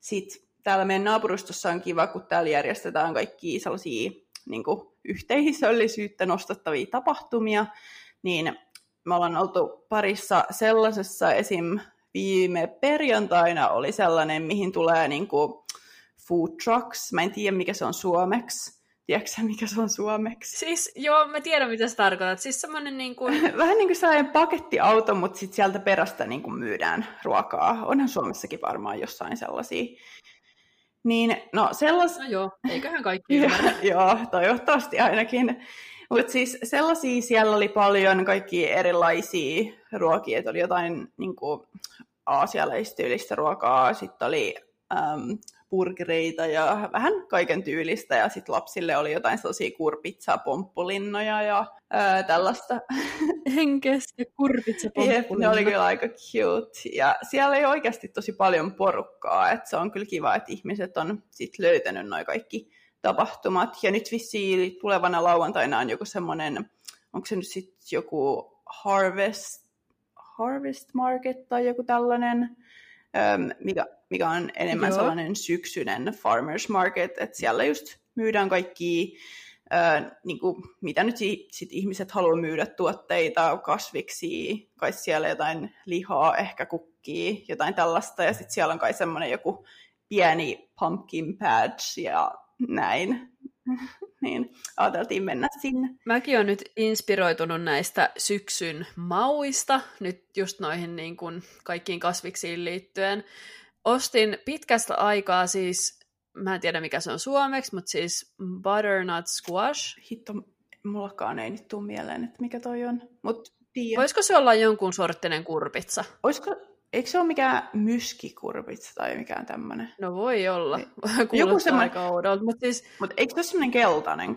sitten täällä meidän naapurustossa on kiva, kun täällä järjestetään kaikki sellaisia niin kuin yhteisöllisyyttä nostattavia tapahtumia, niin me ollaan oltu parissa sellaisessa, esim. viime perjantaina oli sellainen, mihin tulee niin kuin food trucks, mä en tiedä mikä se on suomeksi, Tiedätkö mikä se on suomeksi? Siis, joo, mä tiedän, mitä sä tarkoitat. Siis semmoinen niin kuin... <laughs> Vähän niin kuin sellainen pakettiauto, mutta sitten sieltä perästä niin kuin myydään ruokaa. Onhan Suomessakin varmaan jossain sellaisia. Niin, no sellas... No joo, eiköhän kaikki <laughs> ymmärrä. joo, toivottavasti ainakin. Mutta siis sellaisia siellä oli paljon, kaikki erilaisia ruokia, että oli jotain niin kuin, aasialaistyylistä ruokaa, sitten oli äm, burgereita ja vähän kaiken tyylistä. Ja sitten lapsille oli jotain sellaisia kurpitsaa, pomppulinnoja ja ää, tällaista. <laughs> Henkestä kurpitsa, Jep, ne oli kyllä aika cute. Ja siellä ei oikeasti tosi paljon porukkaa. Et se on kyllä kiva, että ihmiset on sit löytänyt noin kaikki tapahtumat. Ja nyt vissiin tulevana lauantaina on joku semmoinen, onko se nyt sitten joku Harvest, Harvest Market tai joku tällainen, mikä, mikä on enemmän Joo. sellainen syksyinen farmers market, että siellä just myydään kaikki öö, niin kuin, mitä nyt sit ihmiset haluaa myydä tuotteita, kasviksi, kai siellä jotain lihaa, ehkä kukkii, jotain tällaista, ja sitten siellä on kai semmoinen joku pieni pumpkin patch ja näin. <laughs> niin ajateltiin mennä sinne. Mäkin olen nyt inspiroitunut näistä syksyn mauista, nyt just noihin niin kuin kaikkiin kasviksiin liittyen. Ostin pitkästä aikaa siis, mä en tiedä mikä se on suomeksi, mutta siis butternut squash. Hitto, mullakaan ei nyt tule mieleen, että mikä toi on. Mut tiedä. Voisiko se olla jonkun sorttinen kurpitsa? Olisiko, eikö se ole mikään myskikurpitsa tai mikään tämmöinen? No voi olla. <laughs> Kuulostaa Joku semmoinen... aika oudolta. Mutta siis... Mut eikö se ole semmoinen keltainen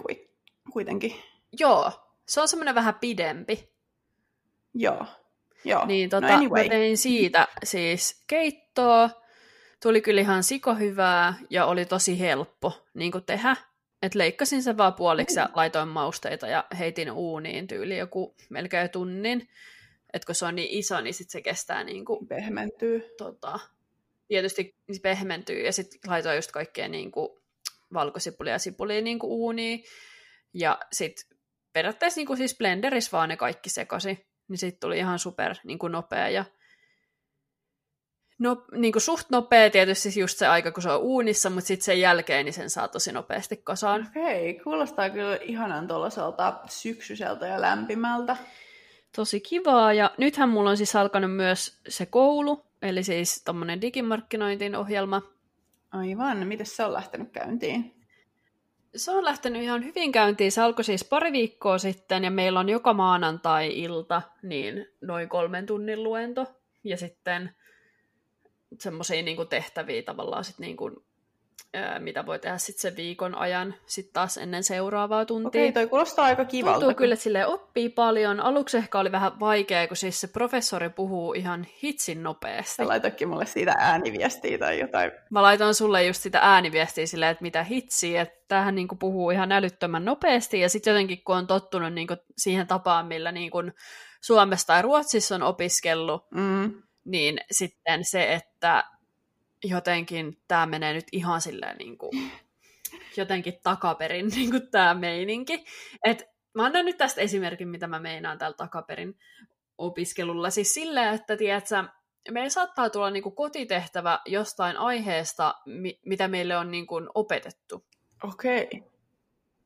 kuitenkin? Joo, se on semmoinen vähän pidempi. Joo. Joo. Niin no tota, no anyway. mä tein siitä siis keittoa. Tuli kyllä ihan siko hyvää ja oli tosi helppo niin tehdä. Et leikkasin sen vaan puoliksi ja laitoin mausteita ja heitin uuniin tyyli joku melkein tunnin. Et kun se on niin iso, niin sit se kestää niin kuin, Pehmentyy. Tota, tietysti se pehmentyy ja sitten laitoin just kaikkea niin kuin, valkosipulia ja sipulia niin kuin uuniin. Ja sitten periaatteessa niin kuin siis blenderissä vaan ne kaikki sekasi. Niin sitten tuli ihan super niin kuin nopea ja no, niin kuin suht nopea tietysti just se aika, kun se on uunissa, mutta sitten sen jälkeen niin sen saa tosi nopeasti kasaan. Okei, okay, kuulostaa kyllä ihanan tuollaiselta syksyiseltä ja lämpimältä. Tosi kivaa, ja nythän mulla on siis alkanut myös se koulu, eli siis tommonen digimarkkinointin ohjelma. Aivan, miten se on lähtenyt käyntiin? Se on lähtenyt ihan hyvin käyntiin. Se alkoi siis pari viikkoa sitten, ja meillä on joka maanantai-ilta niin noin kolmen tunnin luento. Ja sitten semmoisia niin tehtäviä tavallaan sit niin kuin, mitä voi tehdä sitten sen viikon ajan sitten taas ennen seuraavaa tuntia. Okei, toi kuulostaa aika kivalta. Tuntuu kyllä, että sille oppii paljon. Aluksi ehkä oli vähän vaikea, kun siis se professori puhuu ihan hitsin nopeasti. Sä laitoikin mulle siitä ääniviestiä tai jotain. Mä laitoin sulle just sitä ääniviestiä silleen, että mitä hitsiä, että tämähän niin puhuu ihan älyttömän nopeasti, ja sitten jotenkin kun on tottunut niin siihen tapaan, millä niin Suomessa tai Ruotsissa on opiskellut, mm niin sitten se, että jotenkin tämä menee nyt ihan silleen niin kuin, jotenkin takaperin <laughs> niin kuin tämä meininki. Et mä annan nyt tästä esimerkin, mitä mä meinaan tällä takaperin opiskelulla. Siis silleen, että tiedätkö, meillä saattaa tulla niin kuin kotitehtävä jostain aiheesta, mi- mitä meille on niin kuin opetettu. Okei. Okay.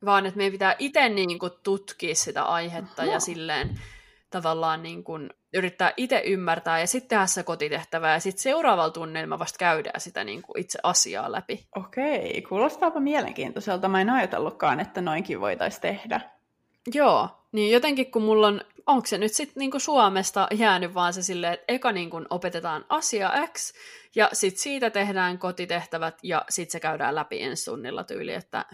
Vaan että meidän pitää itse niin kuin tutkia sitä aihetta Oho. ja silleen tavallaan niin kuin yrittää itse ymmärtää ja sitten tehdä se kotitehtävä ja sitten seuraavalla tunnilla vasta käydään sitä niin kuin itse asiaa läpi. Okei, kuulostaapa mielenkiintoiselta. Mä en ajatellutkaan, että noinkin voitaisiin tehdä. Joo, niin jotenkin kun mulla on, onko se nyt sitten niin Suomesta jäänyt vaan se silleen, että eka niin kuin opetetaan asia X ja sitten siitä tehdään kotitehtävät ja sitten se käydään läpi ensi tunnilla tyyli, että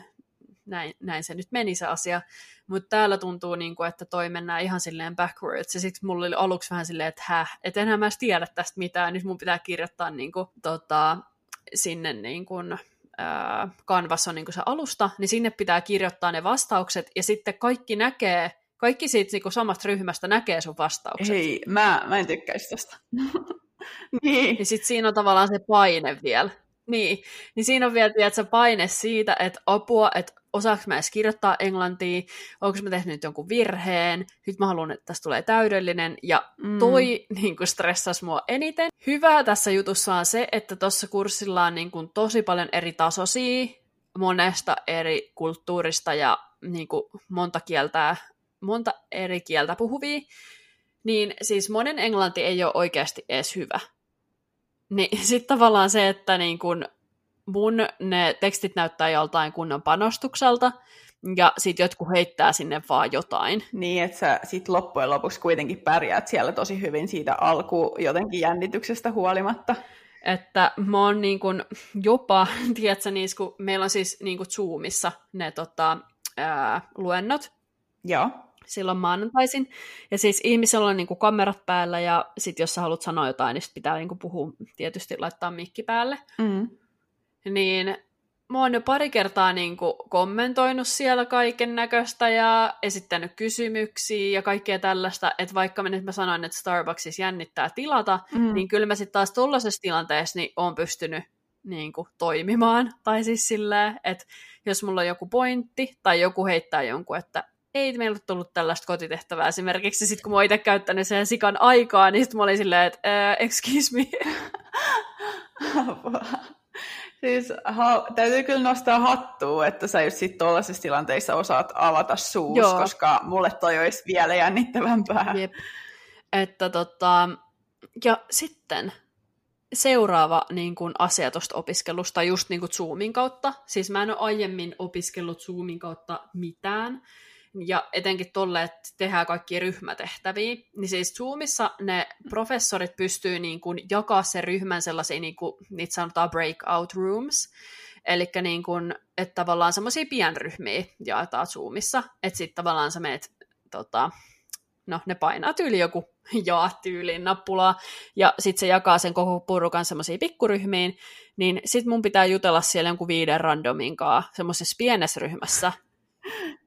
näin, näin se nyt meni se asia. Mutta täällä tuntuu, niin kuin, että toi mennään ihan silleen backwards. Ja sitten mulla oli aluksi vähän silleen, että häh, et enhän mä tiedä tästä mitään. Nyt mun pitää kirjoittaa niin kuin, tota, sinne niin kuin, ää, Canvas on niin kuin se alusta, niin sinne pitää kirjoittaa ne vastaukset. Ja sitten kaikki näkee, kaikki siitä niin kuin samasta ryhmästä näkee sun vastaukset. Ei, mä, mä en tykkäisi tästä. <laughs> niin. niin sitten siinä on tavallaan se paine vielä. <laughs> Niin, niin siinä on vielä tiedätkö, paine siitä, että apua, että osaanko mä edes kirjoittaa englantia, onko mä tehnyt nyt jonkun virheen, nyt mä haluan, että tästä tulee täydellinen, ja mm. toi <laughs> niin kuin stressasi mua eniten. Hyvää tässä jutussa on se, että tuossa kurssilla on niin kuin, tosi paljon eri tasoisia, monesta eri kulttuurista ja niin kuin, monta kieltä, monta eri kieltä puhuvia, niin siis monen englanti ei ole oikeasti edes hyvä. Niin <laughs> sitten tavallaan se, että niin kun mun ne tekstit näyttää joltain kunnon panostukselta, ja sitten jotkut heittää sinne vaan jotain. Niin, että sä sit loppujen lopuksi kuitenkin pärjäät siellä tosi hyvin siitä alku jotenkin jännityksestä huolimatta. Että mä oon niin kun jopa, <laughs> tiedätkö, niin kun meillä on siis niin kun Zoomissa ne tota, ää, luennot. Joo silloin maanantaisin. Ja siis ihmisellä on niin kuin kamerat päällä ja sitten jos sä haluat sanoa jotain, niin sit pitää niin kuin puhua, tietysti laittaa mikki päälle. Mm. Niin mä oon jo pari kertaa niin kuin kommentoinut siellä kaiken näköistä ja esittänyt kysymyksiä ja kaikkea tällaista, että vaikka mä nyt mä sanoin, että Starbucksissa jännittää tilata, mm. niin kyllä mä sitten taas tuollaisessa tilanteessa niin oon pystynyt niin kuin, toimimaan. Tai siis silleen, että jos mulla on joku pointti tai joku heittää jonkun, että ei meillä ole tullut tällaista kotitehtävää esimerkiksi. Sitten kun mä oon itse käyttänyt sen sikan aikaa, niin sitten mä olin silleen, että excuse me. siis ha, täytyy kyllä nostaa hattua, että sä just sit tuollaisissa tilanteissa osaat avata suus, Joo. koska mulle toi olisi vielä jännittävämpää. Jep. Että tota, ja sitten seuraava niin kuin, asia tuosta opiskelusta just niin kuin Zoomin kautta. Siis mä en ole aiemmin opiskellut Zoomin kautta mitään, ja etenkin tolle, että tehdään kaikki ryhmätehtäviä, niin siis Zoomissa ne professorit pystyy niin kuin jakaa sen ryhmän sellaisiin, niin kuin, niitä sanotaan breakout rooms, eli niin kuin, että tavallaan semmoisia pienryhmiä jaetaan Zoomissa, että sitten tavallaan sä meet, tota, no ne painaa tyyli joku <laughs> jaa tyyliin nappulaa, ja sitten se jakaa sen koko purukan semmoisiin pikkuryhmiin, niin sitten mun pitää jutella siellä jonkun viiden randomin kanssa semmoisessa pienessä ryhmässä, <laughs>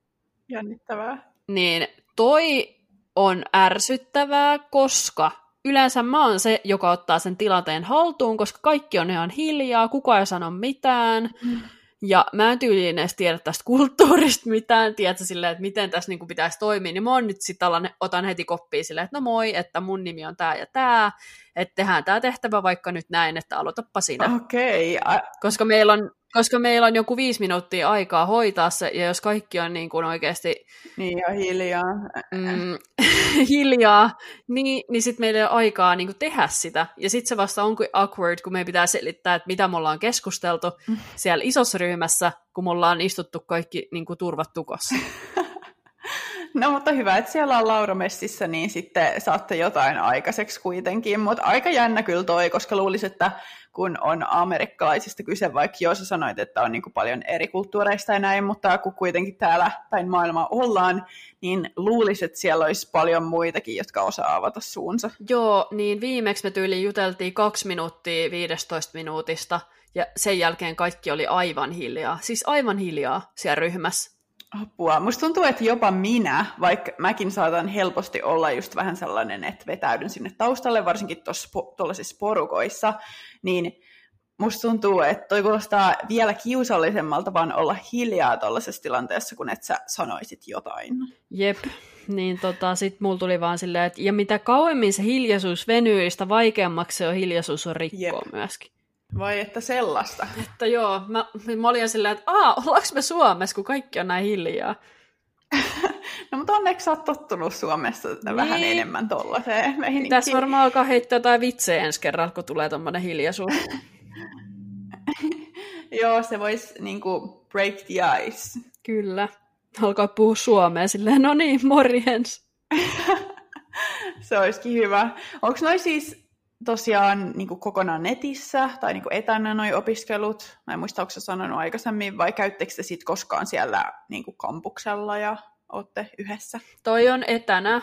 Jännittävää. Niin toi on ärsyttävää, koska yleensä mä oon se, joka ottaa sen tilanteen haltuun, koska kaikki on ihan hiljaa, kukaan ei sano mitään. Mm. Ja mä en tyyliin edes tiedä tästä <laughs> kulttuurista mitään, tiedätkö silleen, että miten tässä niin pitäisi toimia, niin mä oon nyt sit otan heti koppia silleen, että no moi, että mun nimi on tää ja tää, että tehdään tää tehtävä vaikka nyt näin, että aloitapa sinä. Okei. Okay. Koska meillä on koska meillä on joku viisi minuuttia aikaa hoitaa se, ja jos kaikki on niin kuin oikeasti... Niin, ja hiljaa. Mm, <laughs> hiljaa, niin, niin sitten meillä ei ole aikaa niin kuin tehdä sitä. Ja sitten se vasta on kuin awkward, kun meidän pitää selittää, että mitä me ollaan keskusteltu mm. siellä isossa ryhmässä, kun me ollaan istuttu kaikki niin kuin turvat tukossa. <laughs> No mutta hyvä, että siellä on Laura Messissä, niin sitten saatte jotain aikaiseksi kuitenkin. Mutta aika jännä kyllä toi, koska luulisin, että kun on amerikkalaisista kyse, vaikka jo sä sanoit, että on niin kuin paljon eri kulttuureista ja näin, mutta kun kuitenkin täällä päin maailmaa ollaan, niin luulisin, että siellä olisi paljon muitakin, jotka osaa avata suunsa. Joo, niin viimeksi me tyyliin juteltiin kaksi minuuttia 15 minuutista, ja sen jälkeen kaikki oli aivan hiljaa. Siis aivan hiljaa siellä ryhmässä. Apua. Musta tuntuu, että jopa minä, vaikka mäkin saatan helposti olla just vähän sellainen, että vetäydyn sinne taustalle, varsinkin tuollaisissa porukoissa, niin musta tuntuu, että toi kuulostaa vielä kiusallisemmalta vaan olla hiljaa tuollaisessa tilanteessa, kun et sä sanoisit jotain. Jep. Niin tota, sit mulla tuli vaan silleen, että ja mitä kauemmin se hiljaisuus venyy, sitä vaikeammaksi se on hiljaisuus on rikkoa Jep. myöskin. Vai että sellaista? Että joo, mä, mä olin silleen, että aa, ollaanko me Suomessa, kun kaikki on näin hiljaa? <laughs> no mutta onneksi sä oot tottunut Suomessa niin. vähän enemmän tollaiseen Tässä varmaan alkaa heittää jotain vitsejä ensi kerralla, kun tulee tommonen hiljaisuus. <laughs> joo, se voisi niinku break the ice. Kyllä. Alkaa puhua suomea silleen, no niin, morjens. <laughs> se olisikin hyvä. Onko noin siis tosiaan niin kuin kokonaan netissä tai niin kuin etänä noi opiskelut? Mä en muista, onko sanonut aikaisemmin, vai käyttekö te sit koskaan siellä niin kuin kampuksella ja olette yhdessä? Toi on etänä,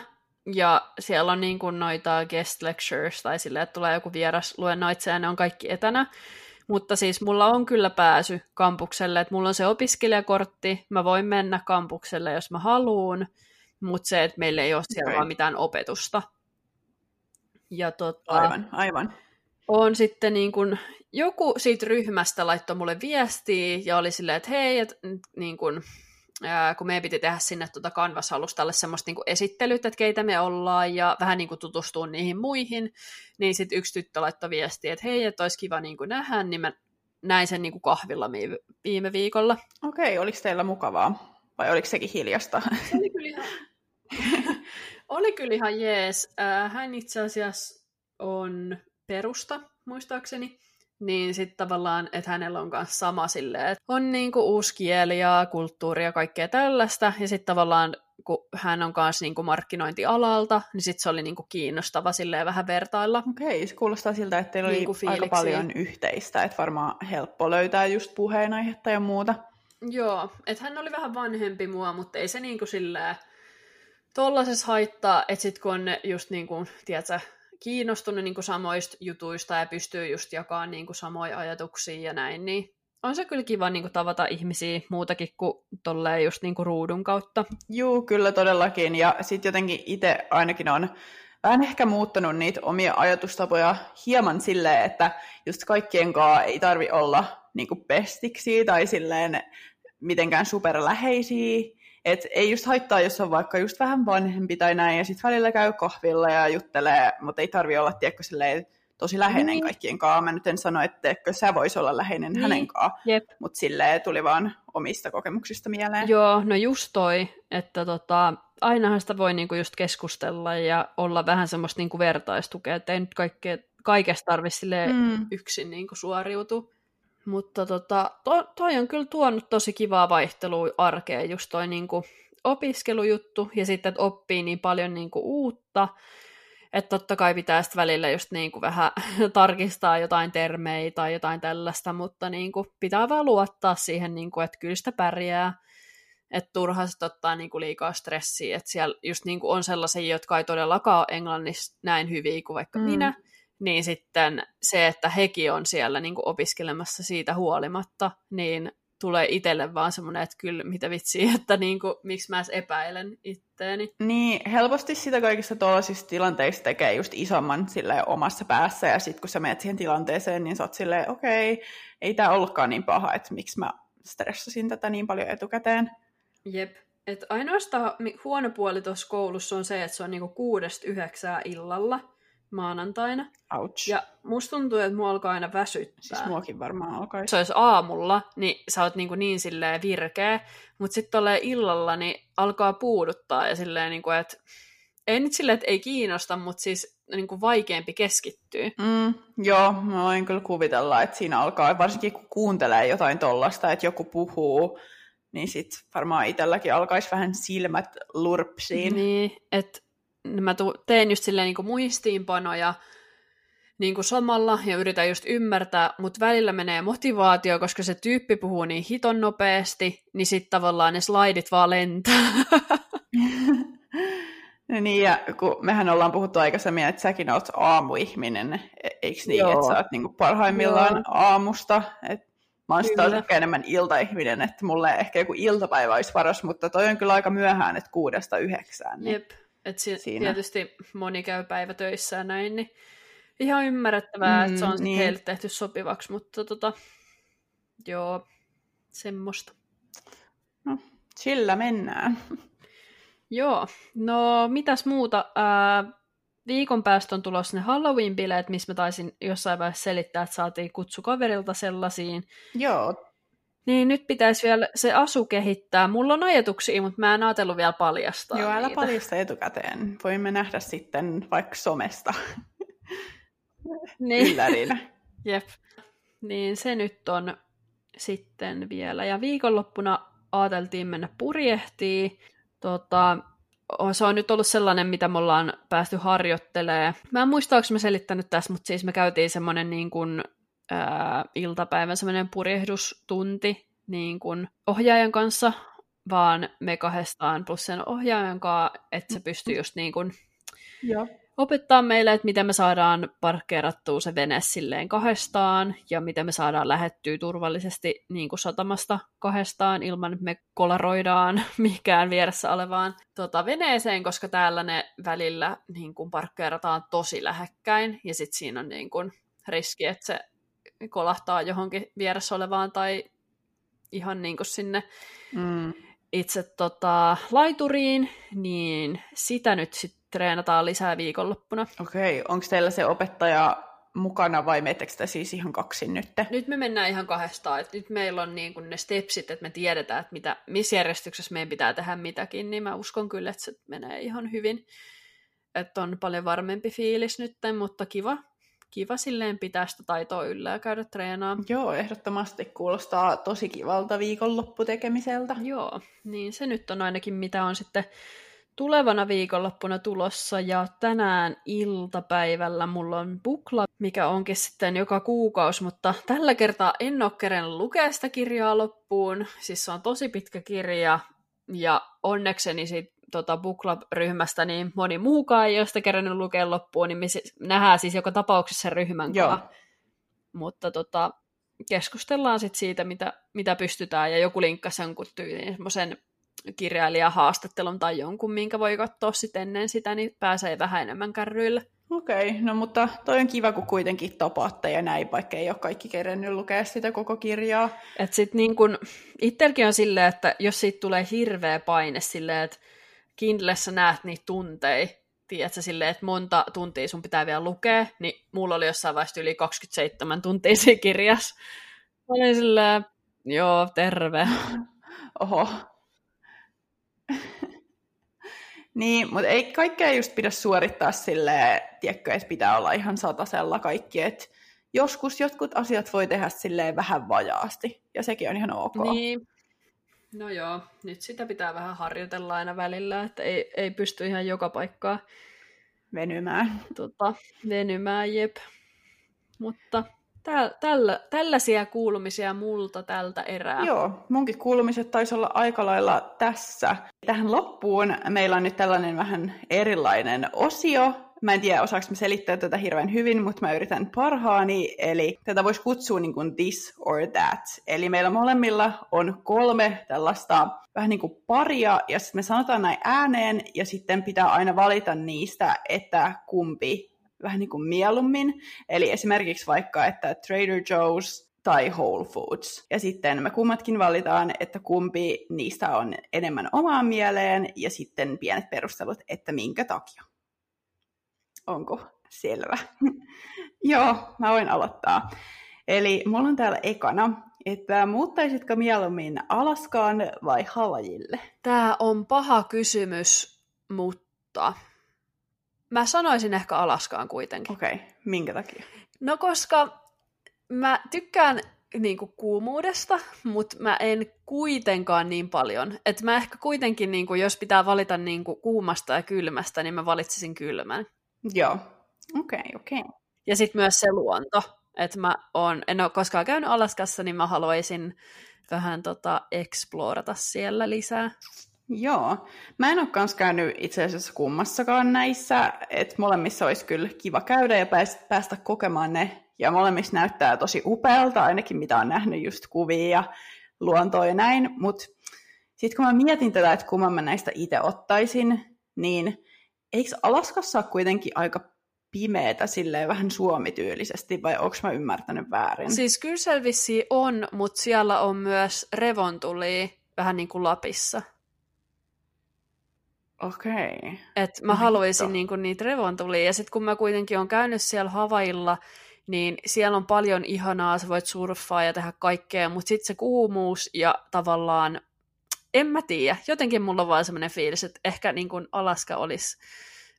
ja siellä on niin kuin noita guest lectures, tai silleen, että tulee joku vieras luennoitsija, ja ne on kaikki etänä. Mutta siis mulla on kyllä pääsy kampukselle, että mulla on se opiskelijakortti, mä voin mennä kampukselle, jos mä haluan, mutta se, että meillä ei ole siellä okay. vaan mitään opetusta. Ja tota, aivan, aivan. On sitten niin kun, joku siitä ryhmästä laittoi mulle viestiä ja oli silleen, että hei, et, niin kun, ää, kun meidän piti tehdä sinne tuota Canvas-alustalle semmoista niin esittelyt, että keitä me ollaan ja vähän niin tutustua niihin muihin, niin sitten yksi tyttö laittoi viestiä, että hei, että olisi kiva niin nähdä, niin mä näin sen niin kahvilla viime viikolla. Okei, oliko teillä mukavaa? Vai oliko sekin hiljasta? Se oli kyllä ihan... <laughs> Oli kyllä ihan jees. Äh, hän itse asiassa on perusta, muistaakseni. Niin sitten tavallaan, että hänellä on myös sama silleen, että on niinku uusi kieli ja kulttuuri ja kaikkea tällaista. Ja sitten tavallaan, kun hän on myös niinku markkinointialalta, niin sitten se oli niinku kiinnostava silleen vähän vertailla. Okei, se kuulostaa siltä, että teillä oli niinku aika paljon yhteistä, että varmaan helppo löytää just puheenaihetta ja muuta. Joo, että hän oli vähän vanhempi mua, mutta ei se niinku silleen tollaisessa haittaa, että sit kun on ne just niin kuin, tiedätkö, kiinnostunut niin kuin samoista jutuista ja pystyy just jakamaan niin kuin samoja ajatuksia ja näin, niin on se kyllä kiva niin kuin, tavata ihmisiä muutakin kuin tolleen just niin kuin ruudun kautta. Juu, kyllä todellakin. Ja sitten jotenkin itse ainakin on vähän ehkä muuttanut niitä omia ajatustapoja hieman silleen, että just kaikkien kanssa ei tarvi olla niin kuin pestiksi tai silleen mitenkään superläheisiä. Et ei just haittaa, jos on vaikka just vähän vanhempi tai näin, ja sitten välillä käy kahvilla ja juttelee, mutta ei tarvi olla, tiedätkö, silleen, tosi läheinen niin. kaikkien kanssa. Mä nyt en sano, että sä vois olla läheinen niin. hänen kanssaan, mutta silleen tuli vaan omista kokemuksista mieleen. Joo, no just toi, että tota, ainahan sitä voi niinku just keskustella ja olla vähän semmoista niinku vertaistukea, että ei nyt kaikkea, kaikesta tarvitse mm. yksin niinku suoriutua. Mutta tota, to, toi on kyllä tuonut tosi kivaa vaihtelua arkeen, just toi niinku opiskelujuttu, ja sitten, että oppii niin paljon niinku uutta, että totta kai pitää sitten välillä just niinku vähän <laughs> tarkistaa jotain termejä tai jotain tällaista, mutta niinku pitää vaan luottaa siihen, niinku, että kyllä sitä pärjää, että turha sitten ottaa niinku liikaa stressiä, että siellä just niinku on sellaisia, jotka ei todellakaan ole englannissa näin hyviä kuin vaikka mm. minä, niin sitten se, että hekin on siellä niin kuin opiskelemassa siitä huolimatta, niin tulee itselle vaan semmoinen, että kyllä mitä vitsi, <laughs> että niin kuin, miksi mä epäilen itteeni. Niin, helposti sitä kaikista tuollaisista tilanteista tekee just isomman sille omassa päässä, ja sitten kun sä menet siihen tilanteeseen, niin sä oot silleen, okei, okay, ei tämä ollutkaan niin paha, että miksi mä stressasin tätä niin paljon etukäteen. Jep. Et ainoastaan huono puoli tuossa koulussa on se, että se on niinku kuudesta yhdeksää illalla maanantaina. Ouch. Ja musta tuntuu, että mua alkaa aina väsyttää. Siis muakin varmaan alkaa. Se olisi aamulla, niin sä oot niin, niin silleen virkeä, mutta sitten tolleen illalla niin alkaa puuduttaa ja silleen, niin kuin, että ei nyt silleen, että ei kiinnosta, mutta siis niin kuin vaikeampi keskittyä. Mm, joo, mä voin kyllä kuvitella, että siinä alkaa, varsinkin kun kuuntelee jotain tollasta, että joku puhuu, niin sitten varmaan itselläkin alkaisi vähän silmät lurpsiin. Niin, että mä teen just silleen niin kuin muistiinpanoja niin kuin samalla ja yritän just ymmärtää, mutta välillä menee motivaatio, koska se tyyppi puhuu niin hiton nopeasti, niin sitten tavallaan ne slaidit vaan lentää. No <laughs> niin, ja kun mehän ollaan puhuttu aikaisemmin, että säkin oot aamuihminen, e-, eikö niin, Joo. että sä oot niinku parhaimmillaan Joo. aamusta, et mä oon taas ehkä enemmän iltaihminen, että mulle ehkä joku iltapäivä olisi paras, mutta toi on kyllä aika myöhään, että kuudesta yhdeksään. Niin... Jep. Et si- Siinä. tietysti moni käy päivätöissä ja näin, niin ihan ymmärrettävää, mm, että se on niin. heille tehty sopivaksi, mutta tota, joo, semmoista. No, sillä mennään. Joo, no mitäs muuta? Ää, viikon päästä on tulossa ne Halloween-bileet, missä mä taisin jossain vaiheessa selittää, että saatiin kutsu kaverilta sellaisiin. Joo, niin, nyt pitäisi vielä se asu kehittää. Mulla on ajatuksia, mutta mä en ajatellut vielä paljastaa Joo, älä niitä. paljasta etukäteen. Voimme nähdä sitten vaikka somesta niin. yllärinä. <laughs> Jep. Niin se nyt on sitten vielä. Ja viikonloppuna ajateltiin mennä purjehtiin. Tota, se on nyt ollut sellainen, mitä me ollaan päästy harjoittelemaan. Mä en muista, onko mä selittänyt tässä, mutta siis me käytiin semmoinen niin kuin ää, iltapäivän semmoinen purjehdustunti niin kuin ohjaajan kanssa, vaan me kahdestaan plus sen ohjaajan kanssa, että se pystyy just niin kuin Joo. opettaa meille, että miten me saadaan parkkeerattua se vene silleen kahdestaan ja miten me saadaan lähettyä turvallisesti niin kuin satamasta kahdestaan ilman, että me kolaroidaan <laughs> mikään vieressä olevaan tota, veneeseen, koska täällä ne välillä niin kuin parkkeerataan tosi lähekkäin ja sitten siinä on niin kuin riski, että se kolahtaa johonkin vieressä olevaan tai ihan niin kuin sinne mm. itse tota, laituriin, niin sitä nyt sitten treenataan lisää viikonloppuna. Okei, okay. onko teillä se opettaja mukana vai menettekö sitä siis ihan kaksin nyt? Nyt me mennään ihan kahdestaan. Et nyt meillä on niin kuin ne stepsit, että me tiedetään, että mitä, missä järjestyksessä meidän pitää tehdä mitäkin, niin mä uskon kyllä, että se menee ihan hyvin. Että on paljon varmempi fiilis nyt, mutta kiva, kiva silleen pitää sitä taitoa yllä ja käydä treenaamaan. Joo, ehdottomasti kuulostaa tosi kivalta viikonlopputekemiseltä. Joo, niin se nyt on ainakin mitä on sitten tulevana viikonloppuna tulossa ja tänään iltapäivällä mulla on bukla, mikä onkin sitten joka kuukausi, mutta tällä kertaa en ole kerran lukea sitä kirjaa loppuun. Siis se on tosi pitkä kirja ja onnekseni sit tota book ryhmästä niin moni muukaan ei ole sitä kerännyt lukea loppuun, niin me nähdään siis joka tapauksessa ryhmän kanssa. Mutta tota, keskustellaan sitten siitä, mitä, mitä pystytään, ja joku linkkasi jonkun tyyliin semmoisen kirjailijahaastattelun tai jonkun, minkä voi katsoa sitten ennen sitä, niin pääsee vähän enemmän kärryillä. Okei, okay, no mutta toi on kiva, kun kuitenkin tapaatte ja näin, vaikka ei ole kaikki kerennyt lukea sitä koko kirjaa. Et sit niin kun, itselläkin on silleen, että jos siitä tulee hirveä paine silleen, että Kindlessä näet niitä tunteja, tiedätkö, silleen, että monta tuntia sun pitää vielä lukea, niin mulla oli jossain vaiheessa yli 27 tuntia siinä kirjassa. Mä olin silleen, joo, terve. <laughs> Oho. <laughs> niin, mutta ei kaikkea just pidä suorittaa silleen, tiedätkö, että pitää olla ihan satasella kaikki, että joskus jotkut asiat voi tehdä silleen vähän vajaasti, ja sekin on ihan ok. Niin, No joo, nyt sitä pitää vähän harjoitella aina välillä, että ei, ei pysty ihan joka paikkaa venymään. Tota, venymään, jep. Mutta täl, tällä, tällaisia kuulumisia multa tältä erää. Joo, munkin kuulumiset taisi olla aika lailla tässä. Tähän loppuun meillä on nyt tällainen vähän erilainen osio, Mä en tiedä, osaanko mä selittää tätä hirveän hyvin, mutta mä yritän parhaani. Eli tätä voisi kutsua niin kuin this or that. Eli meillä molemmilla on kolme tällaista vähän niin kuin paria, ja sitten me sanotaan näin ääneen, ja sitten pitää aina valita niistä, että kumpi vähän niin kuin mieluummin. Eli esimerkiksi vaikka, että Trader Joe's tai Whole Foods. Ja sitten me kummatkin valitaan, että kumpi niistä on enemmän omaan mieleen, ja sitten pienet perustelut, että minkä takia. Onko selvä? <laughs> Joo, mä voin aloittaa. Eli mulla on täällä ekana, että muuttaisitko mieluummin Alaskaan vai Havajille? Tämä on paha kysymys, mutta mä sanoisin ehkä Alaskaan kuitenkin. Okei, okay. minkä takia? No koska mä tykkään niin kuin kuumuudesta, mutta mä en kuitenkaan niin paljon. Että mä ehkä kuitenkin, niin kuin, jos pitää valita niin kuin kuumasta ja kylmästä, niin mä valitsisin kylmän. Joo, okei, okay, okei. Okay. Ja sitten myös se luonto. Että mä oon, en ole koskaan käynyt Alaskassa, niin mä haluaisin vähän tota, explorata siellä lisää. Joo. Mä en ole kans käynyt itse asiassa kummassakaan näissä, että molemmissa olisi kyllä kiva käydä ja päästä kokemaan ne. Ja molemmissa näyttää tosi upealta, ainakin mitä on nähnyt just kuvia ja luontoa ja näin. Mutta sitten kun mä mietin tätä, että kumman mä näistä itse ottaisin, niin eikö Alaskassa ole kuitenkin aika pimeätä silleen vähän suomityylisesti, vai onko mä ymmärtänyt väärin? Siis kyllä se on, mutta siellä on myös revontuli vähän niin kuin Lapissa. Okei. Okay. Et mä haluaisin niin kuin niitä revontulia, ja sitten kun mä kuitenkin on käynyt siellä Havailla, niin siellä on paljon ihanaa, sä voit surffaa ja tehdä kaikkea, mutta sitten se kuumuus ja tavallaan en mä tiedä. Jotenkin mulla on vaan semmoinen fiilis, että ehkä niin kuin Alaska olisi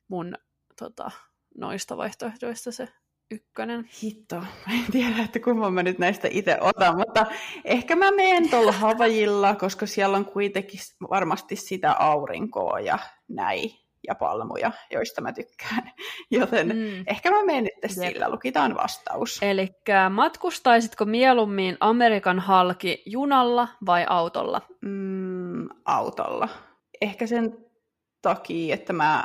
mun tota, noista vaihtoehdoista se ykkönen. Hitto, mä <laughs> en tiedä, että kumman mä nyt näistä itse otan, mutta ehkä mä menen tuolla <laughs> Havajilla, koska siellä on kuitenkin varmasti sitä aurinkoa ja näin ja palmuja, joista mä tykkään. <laughs> Joten mm. ehkä mä menen nyt sillä, lukitaan vastaus. Eli matkustaisitko mieluummin Amerikan halki junalla vai autolla? Mm, autolla. Ehkä sen takia, että mä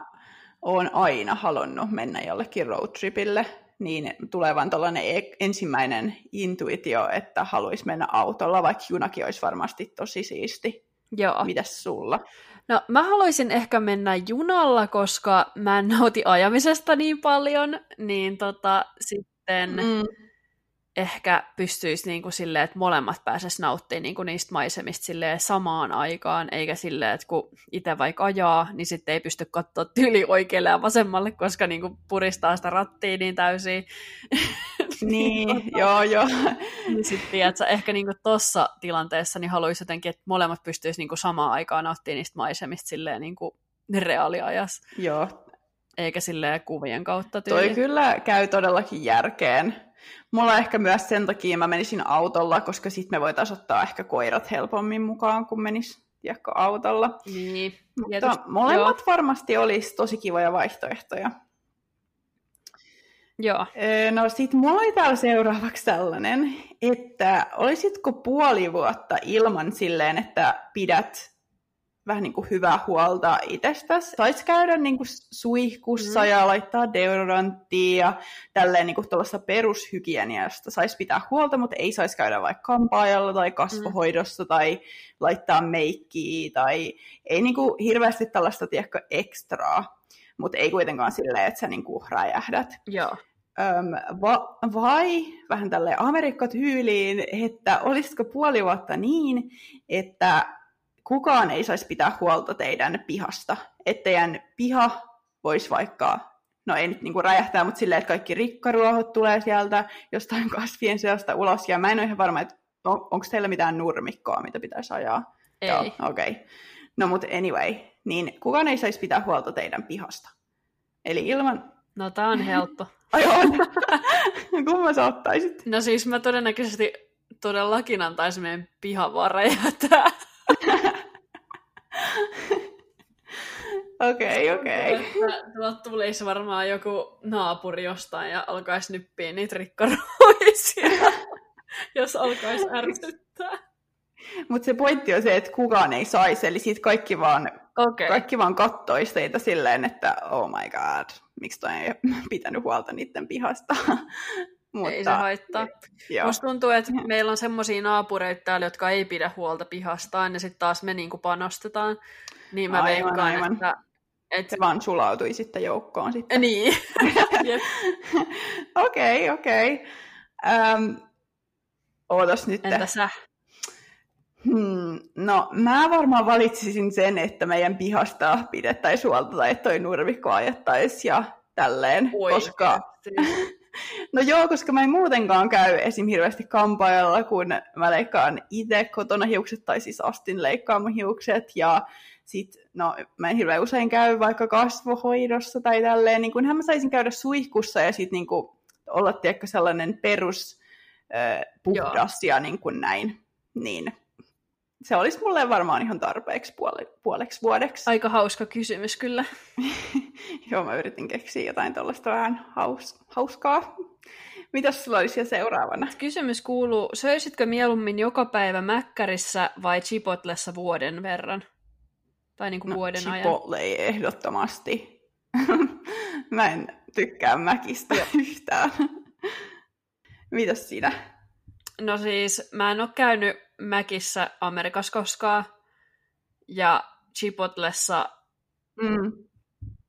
oon aina halunnut mennä jollekin roadtripille, niin tulee vaan tällainen e- ensimmäinen intuitio, että haluaisi mennä autolla, vaikka junakin olisi varmasti tosi siisti. Joo. Mitäs sulla? No mä haluaisin ehkä mennä junalla, koska mä en nauti ajamisesta niin paljon, niin tota sitten mm. Ehkä pystyisi niinku silleen, että molemmat pääsis nauttimaan niinku niistä maisemista silleen samaan aikaan, eikä silleen, että kun itse vaikka ajaa, niin sitten ei pysty katsoa tyli oikealle ja vasemmalle, koska niinku puristaa sitä rattia niin täysin. <laughs> Niin, tota, joo, joo. <laughs> Niin sitten, tiedätkö, ehkä niinku tossa tilanteessa niin haluaisi jotenkin, että molemmat pystyisi niinku samaan aikaan nauttimaan niistä maisemista silleen niinku reaaliajas. Joo. Eikä silleen kuvien kautta tyyli. Toi kyllä käy todellakin järkeen. Mulla ehkä myös sen takia mä menisin autolla, koska sitten me voitaisiin ottaa ehkä koirat helpommin mukaan, kun menis tiedätkö, autolla. Niin, Mutta molemmat joo. varmasti olisi tosi kivoja vaihtoehtoja. Joo. No sit mulla oli täällä seuraavaksi tällainen, että olisitko puoli vuotta ilman silleen, että pidät vähän niin kuin hyvää huolta itsestäsi. Saisi käydä niin kuin suihkussa mm. ja laittaa deodoranttia ja tälleen niin kuin perushygieniasta saisi pitää huolta, mutta ei saisi käydä vaikka kampaajalla tai kasvohoidossa mm. tai laittaa meikkiä tai ei niin kuin hirveästi tällaista tiedäkö, ekstraa, mutta ei kuitenkaan silleen, että sä niin kuin räjähdät. Joo. Öm, va- vai vähän tälle Amerikka-tyyliin, että olisiko puoli vuotta niin, että kukaan ei saisi pitää huolta teidän pihasta. Että teidän piha voisi vaikka, no ei nyt niinku räjähtää, mutta silleen, että kaikki rikkaruohot tulee sieltä jostain <laughs> kasvien seasta ulos. Ja mä en ole ihan varma, että on, onko teillä mitään nurmikkoa, mitä pitäisi ajaa. Ei. okei. Okay. No mutta anyway, niin kukaan ei saisi pitää huolta teidän pihasta. Eli ilman... No tää on helppo. <laughs> Ai on. <laughs> Kumma sä ottaisit? No siis mä todennäköisesti todellakin antaisin meidän pihan Okei, okei. Tuolta tulisi varmaan joku naapuri jostain ja alkaisi nyppiä niitä rikkaruisia, <laughs> jos alkaisi ärsyttää. Mutta se pointti on se, että kukaan ei saisi, eli siitä kaikki vaan, okay. kaikki vaan kattoisi teitä silleen, että oh my god, miksi toi ei <laughs> pitänyt huolta niiden pihasta. Mutta, <laughs> ei se haittaa. Joo. Musta tuntuu, että meillä on semmoisia naapureita täällä, jotka ei pidä huolta pihastaan, ja sitten taas me niinku panostetaan. Niin mä aivan, veikkaan, aivan. että... Et... Se vaan sulautui sitten joukkoon sitten. Niin. <laughs> Okei, okei. Okay, okay. ootas nyt. Entä sä? Hmm, no, mä varmaan valitsisin sen, että meidän pihasta pidettäisiin huolta tai että toi nurmikko ajettaisiin ja tälleen, Oi, koska... <laughs> No joo, koska mä en muutenkaan käy esim. hirveästi kampaajalla, kun mä leikkaan itse kotona hiukset, tai siis astin leikkaama hiukset, ja sit, no mä en hirveän usein käy vaikka kasvohoidossa tai tälleen, niin kunhan mä saisin käydä suihkussa ja sit niin kuin, olla tiedätkö, sellainen perus äh, puhdas Joo. ja niin kuin näin, niin se olisi mulle varmaan ihan tarpeeksi puole, puoleksi vuodeksi. Aika hauska kysymys kyllä. <laughs> Joo, mä yritin keksiä jotain tuollaista vähän haus, hauskaa. Mitäs sulla olisi jo seuraavana? Kysymys kuuluu, söisitkö mieluummin joka päivä mäkkärissä vai chipotlessa vuoden verran? Tai niin kuin no, vuoden Chipotle ajan? ehdottomasti. <laughs> mä en tykkää mäkistä yhtään. <laughs> Mitäs sinä? No siis, mä en ole käynyt Mäkissä Amerikassa koskaan. Ja Chipotlessa mm.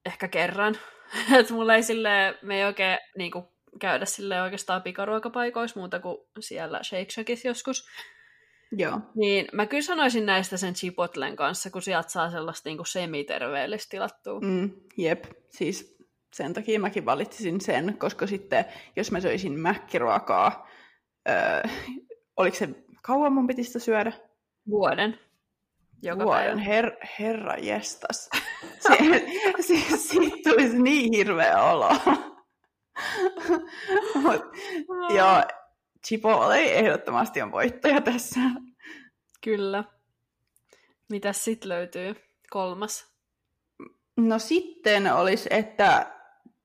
ehkä kerran. <laughs> että mulla ei silleen, me ei oikein niin kuin, käydä sille oikeastaan pikaruokapaikoissa muuta kuin siellä Shake Shackissa joskus. Joo. Niin mä kyllä sanoisin näistä sen Chipotlen kanssa, kun sieltä saa sellaista niin kuin semiterveellistä tilattua. Mm, jep, siis sen takia mäkin valitsisin sen, koska sitten jos mä söisin mäkkiruokaa, öö, oliko se kauan mun piti sitä syödä? Vuoden. Joka Vuoden, Her, herra jestas. <laughs> Se, se, siitä tulisi niin hirveä olo. <laughs> Mut, joo, Chipotle ehdottomasti on voittaja tässä. Kyllä. Mitäs sitten löytyy? Kolmas. No sitten olisi, että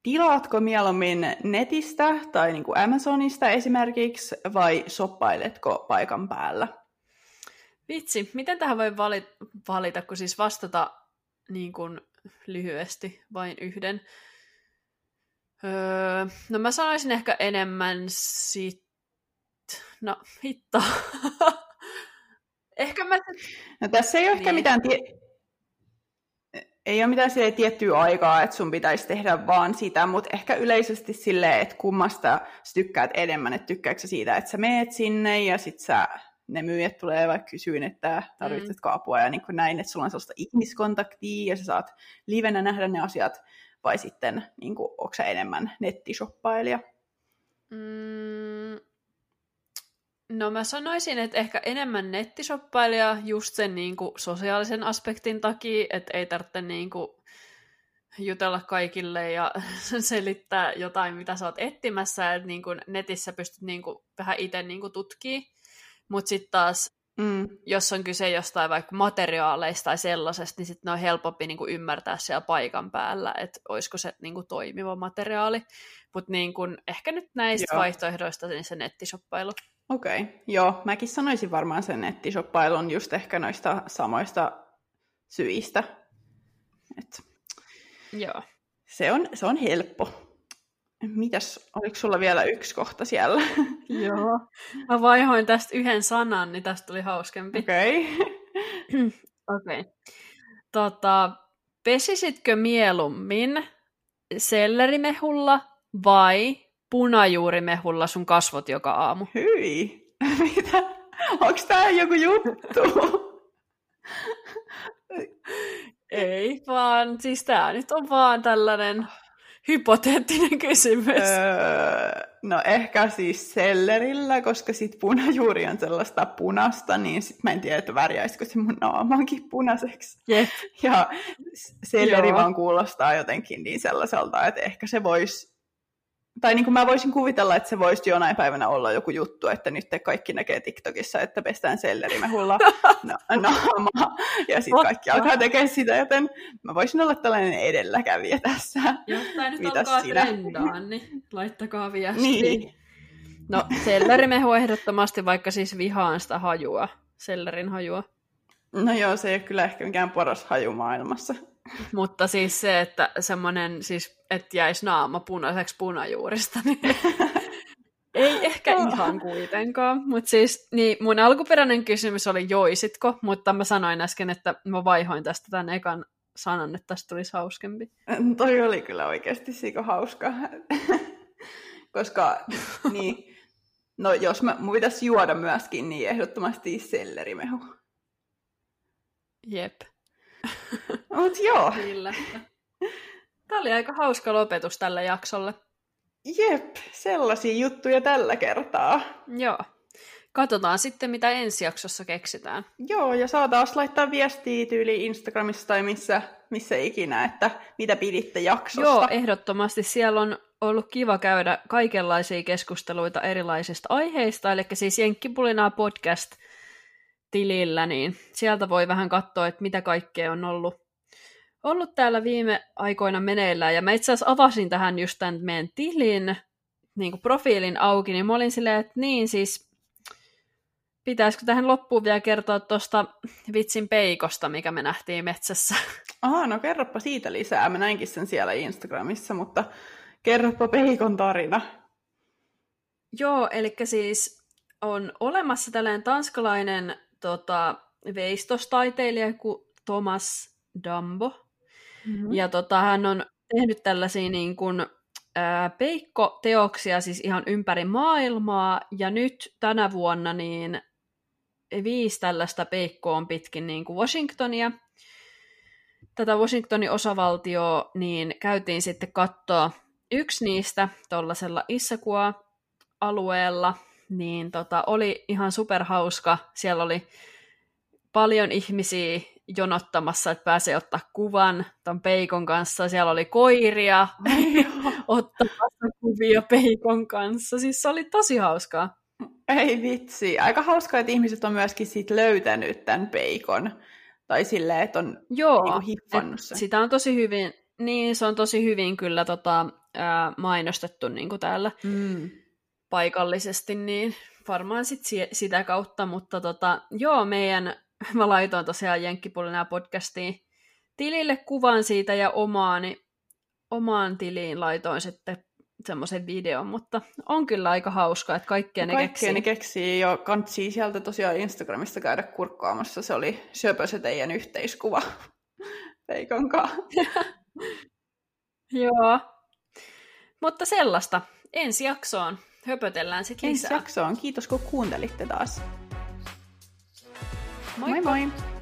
tilaatko mieluummin netistä tai niin kuin Amazonista esimerkiksi vai soppailetko paikan päällä? Vitsi, miten tähän voi valita, valita kun siis vastata niin kuin lyhyesti vain yhden? Öö, no mä sanoisin ehkä enemmän sit... No, hitto. <laughs> ehkä mä... No tässä ei ole niin. ehkä mitään tie- ei ole mitään sille tiettyä aikaa, että sun pitäisi tehdä vaan sitä, mutta ehkä yleisesti silleen, että kummasta sä tykkäät enemmän, että tykkääkö siitä, että sä meet sinne ja sit sä, ne myyjät tulee vaikka kysyyn, että tarvitsetko mm. apua ja niin kuin näin, että sulla on sellaista ihmiskontaktia ja sä saat livenä nähdä ne asiat, vai sitten niin kuin, onko sä enemmän nettishoppailija? Mm, No mä sanoisin, että ehkä enemmän nettisoppailija just sen niin kuin, sosiaalisen aspektin takia, että ei tarvitse niin kuin, jutella kaikille ja <laughs> selittää jotain, mitä sä oot etsimässä, että niin kuin, netissä pystyt niin kuin, vähän itse niin tutkimaan. Mutta sitten taas, mm. jos on kyse jostain vaikka materiaaleista tai sellaisesta, niin sitten on helpompi niin kuin, ymmärtää siellä paikan päällä, että olisiko se niin kuin, toimiva materiaali. Mutta niin ehkä nyt näistä Joo. vaihtoehdoista niin se nettisoppailu. Okei, okay. joo. Mäkin sanoisin varmaan sen nettisoppailun just ehkä noista samoista syistä. Et Joo. se, on, se on helppo. Mitäs, oliko sulla vielä yksi kohta siellä? <laughs> Joo. Mä vaihoin tästä yhden sanan, niin tästä tuli hauskempi. Okei. Okay. <clears throat> Okei. Okay. Tota, pesisitkö mieluummin sellerimehulla vai punajuurimehulla sun kasvot joka aamu? Hyi. <laughs> Mitä? Onko tää joku juttu? Ei vaan, siis tää nyt on vaan tällainen hypoteettinen kysymys. Öö, no ehkä siis sellerillä, koska sit punajuuri on sellaista punasta, niin sit mä en tiedä, että värjäisikö se mun naamaankin punaiseksi. Jep. Ja selleri Joo. vaan kuulostaa jotenkin niin sellaiselta, että ehkä se voisi tai niin kuin mä voisin kuvitella, että se voisi jonain päivänä olla joku juttu, että nyt te kaikki näkee TikTokissa, että pestään sellerimehulla <laughs> na- naamaa, ja sitten kaikki alkaa tekemään sitä, joten mä voisin olla tällainen edelläkävijä tässä. Jos tää nyt Mitäs alkaa sinä? trendaa, niin laittakaa viestiä. Niin. No, sellerimehu ehdottomasti, vaikka siis vihaan sitä hajua, sellerin hajua. No joo, se ei ole kyllä ehkä mikään paras haju maailmassa. Mutta siis se, että semmoinen, siis, että jäisi naama punaiseksi punajuurista, niin <laughs> ei ehkä ihan kuitenkaan. Mutta siis, niin mun alkuperäinen kysymys oli joisitko, mutta mä sanoin äsken, että mä vaihoin tästä tämän ekan sanan, että tästä tulisi hauskempi. Toi oli kyllä oikeasti siko hauska. <laughs> Koska, niin, no jos mä, mun pitäisi juoda myöskin, niin ehdottomasti sellerimehu. Jep. Mut joo, Kyllä. Tämä oli aika hauska lopetus tälle jaksolle. jep, sellaisia juttuja tällä kertaa. Joo. Katsotaan sitten, mitä ensi jaksossa keksitään. Joo, ja saa taas laittaa viestiä tyyli Instagramissa tai missä, missä ikinä, että mitä piditte jaksosta. Joo, ehdottomasti. Siellä on ollut kiva käydä kaikenlaisia keskusteluita erilaisista aiheista, eli siis Jenkkipulinaa podcast tilillä, niin sieltä voi vähän katsoa, että mitä kaikkea on ollut, ollut täällä viime aikoina meneillään. Ja mä itse asiassa avasin tähän just tämän meidän tilin, niin kuin profiilin auki, niin mä olin silleen, että niin siis, pitäisikö tähän loppuun vielä kertoa tuosta vitsin peikosta, mikä me nähtiin metsässä. Aha, no kerropa siitä lisää. Mä näinkin sen siellä Instagramissa, mutta kerropa peikon tarina. Joo, eli siis on olemassa tällainen tanskalainen tota, veistostaiteilija kuin Thomas Dambo. Mm-hmm. Ja tota, hän on tehnyt tällaisia niin kuin, ää, peikkoteoksia siis ihan ympäri maailmaa. Ja nyt tänä vuonna niin viisi tällaista peikkoa on pitkin niin kuin Washingtonia. Tätä Washingtonin osavaltioa niin käytiin sitten katsoa yksi niistä tuollaisella Issakua-alueella, niin tota, oli ihan superhauska. Siellä oli paljon ihmisiä jonottamassa, että pääsee ottaa kuvan ton peikon kanssa. Siellä oli koiria <laughs> ottamassa kuvia peikon kanssa. Siis se oli tosi hauskaa. Ei vitsi. Aika hauskaa, että ihmiset on myöskin sit löytänyt tämän peikon. Tai silleen, että on Joo, niinku hiffannut et sen. sitä on tosi hyvin, niin se on tosi hyvin kyllä tota, ää, mainostettu niin kuin täällä Mm. Paikallisesti, niin varmaan sit si- sitä kautta, mutta tota, joo, meidän, <laughs> mä laitoin tosiaan Jenkkipulina podcastiin tilille kuvan siitä ja omaani, omaan tiliin laitoin sitten semmoisen videon, mutta on kyllä aika hauskaa, että kaikkea ne Kaikkea keksii. ne keksii jo kantsii sieltä tosiaan Instagramista käydä kurkkaamassa. Se oli söpö se teidän yhteiskuva <laughs> peikon kanssa. <laughs> Joo. Mutta sellaista. Ensi jaksoon höpötellään sitten Ensi lisää. jaksoon. Kiitos kun kuuntelitte taas. Moikka! moi! moi.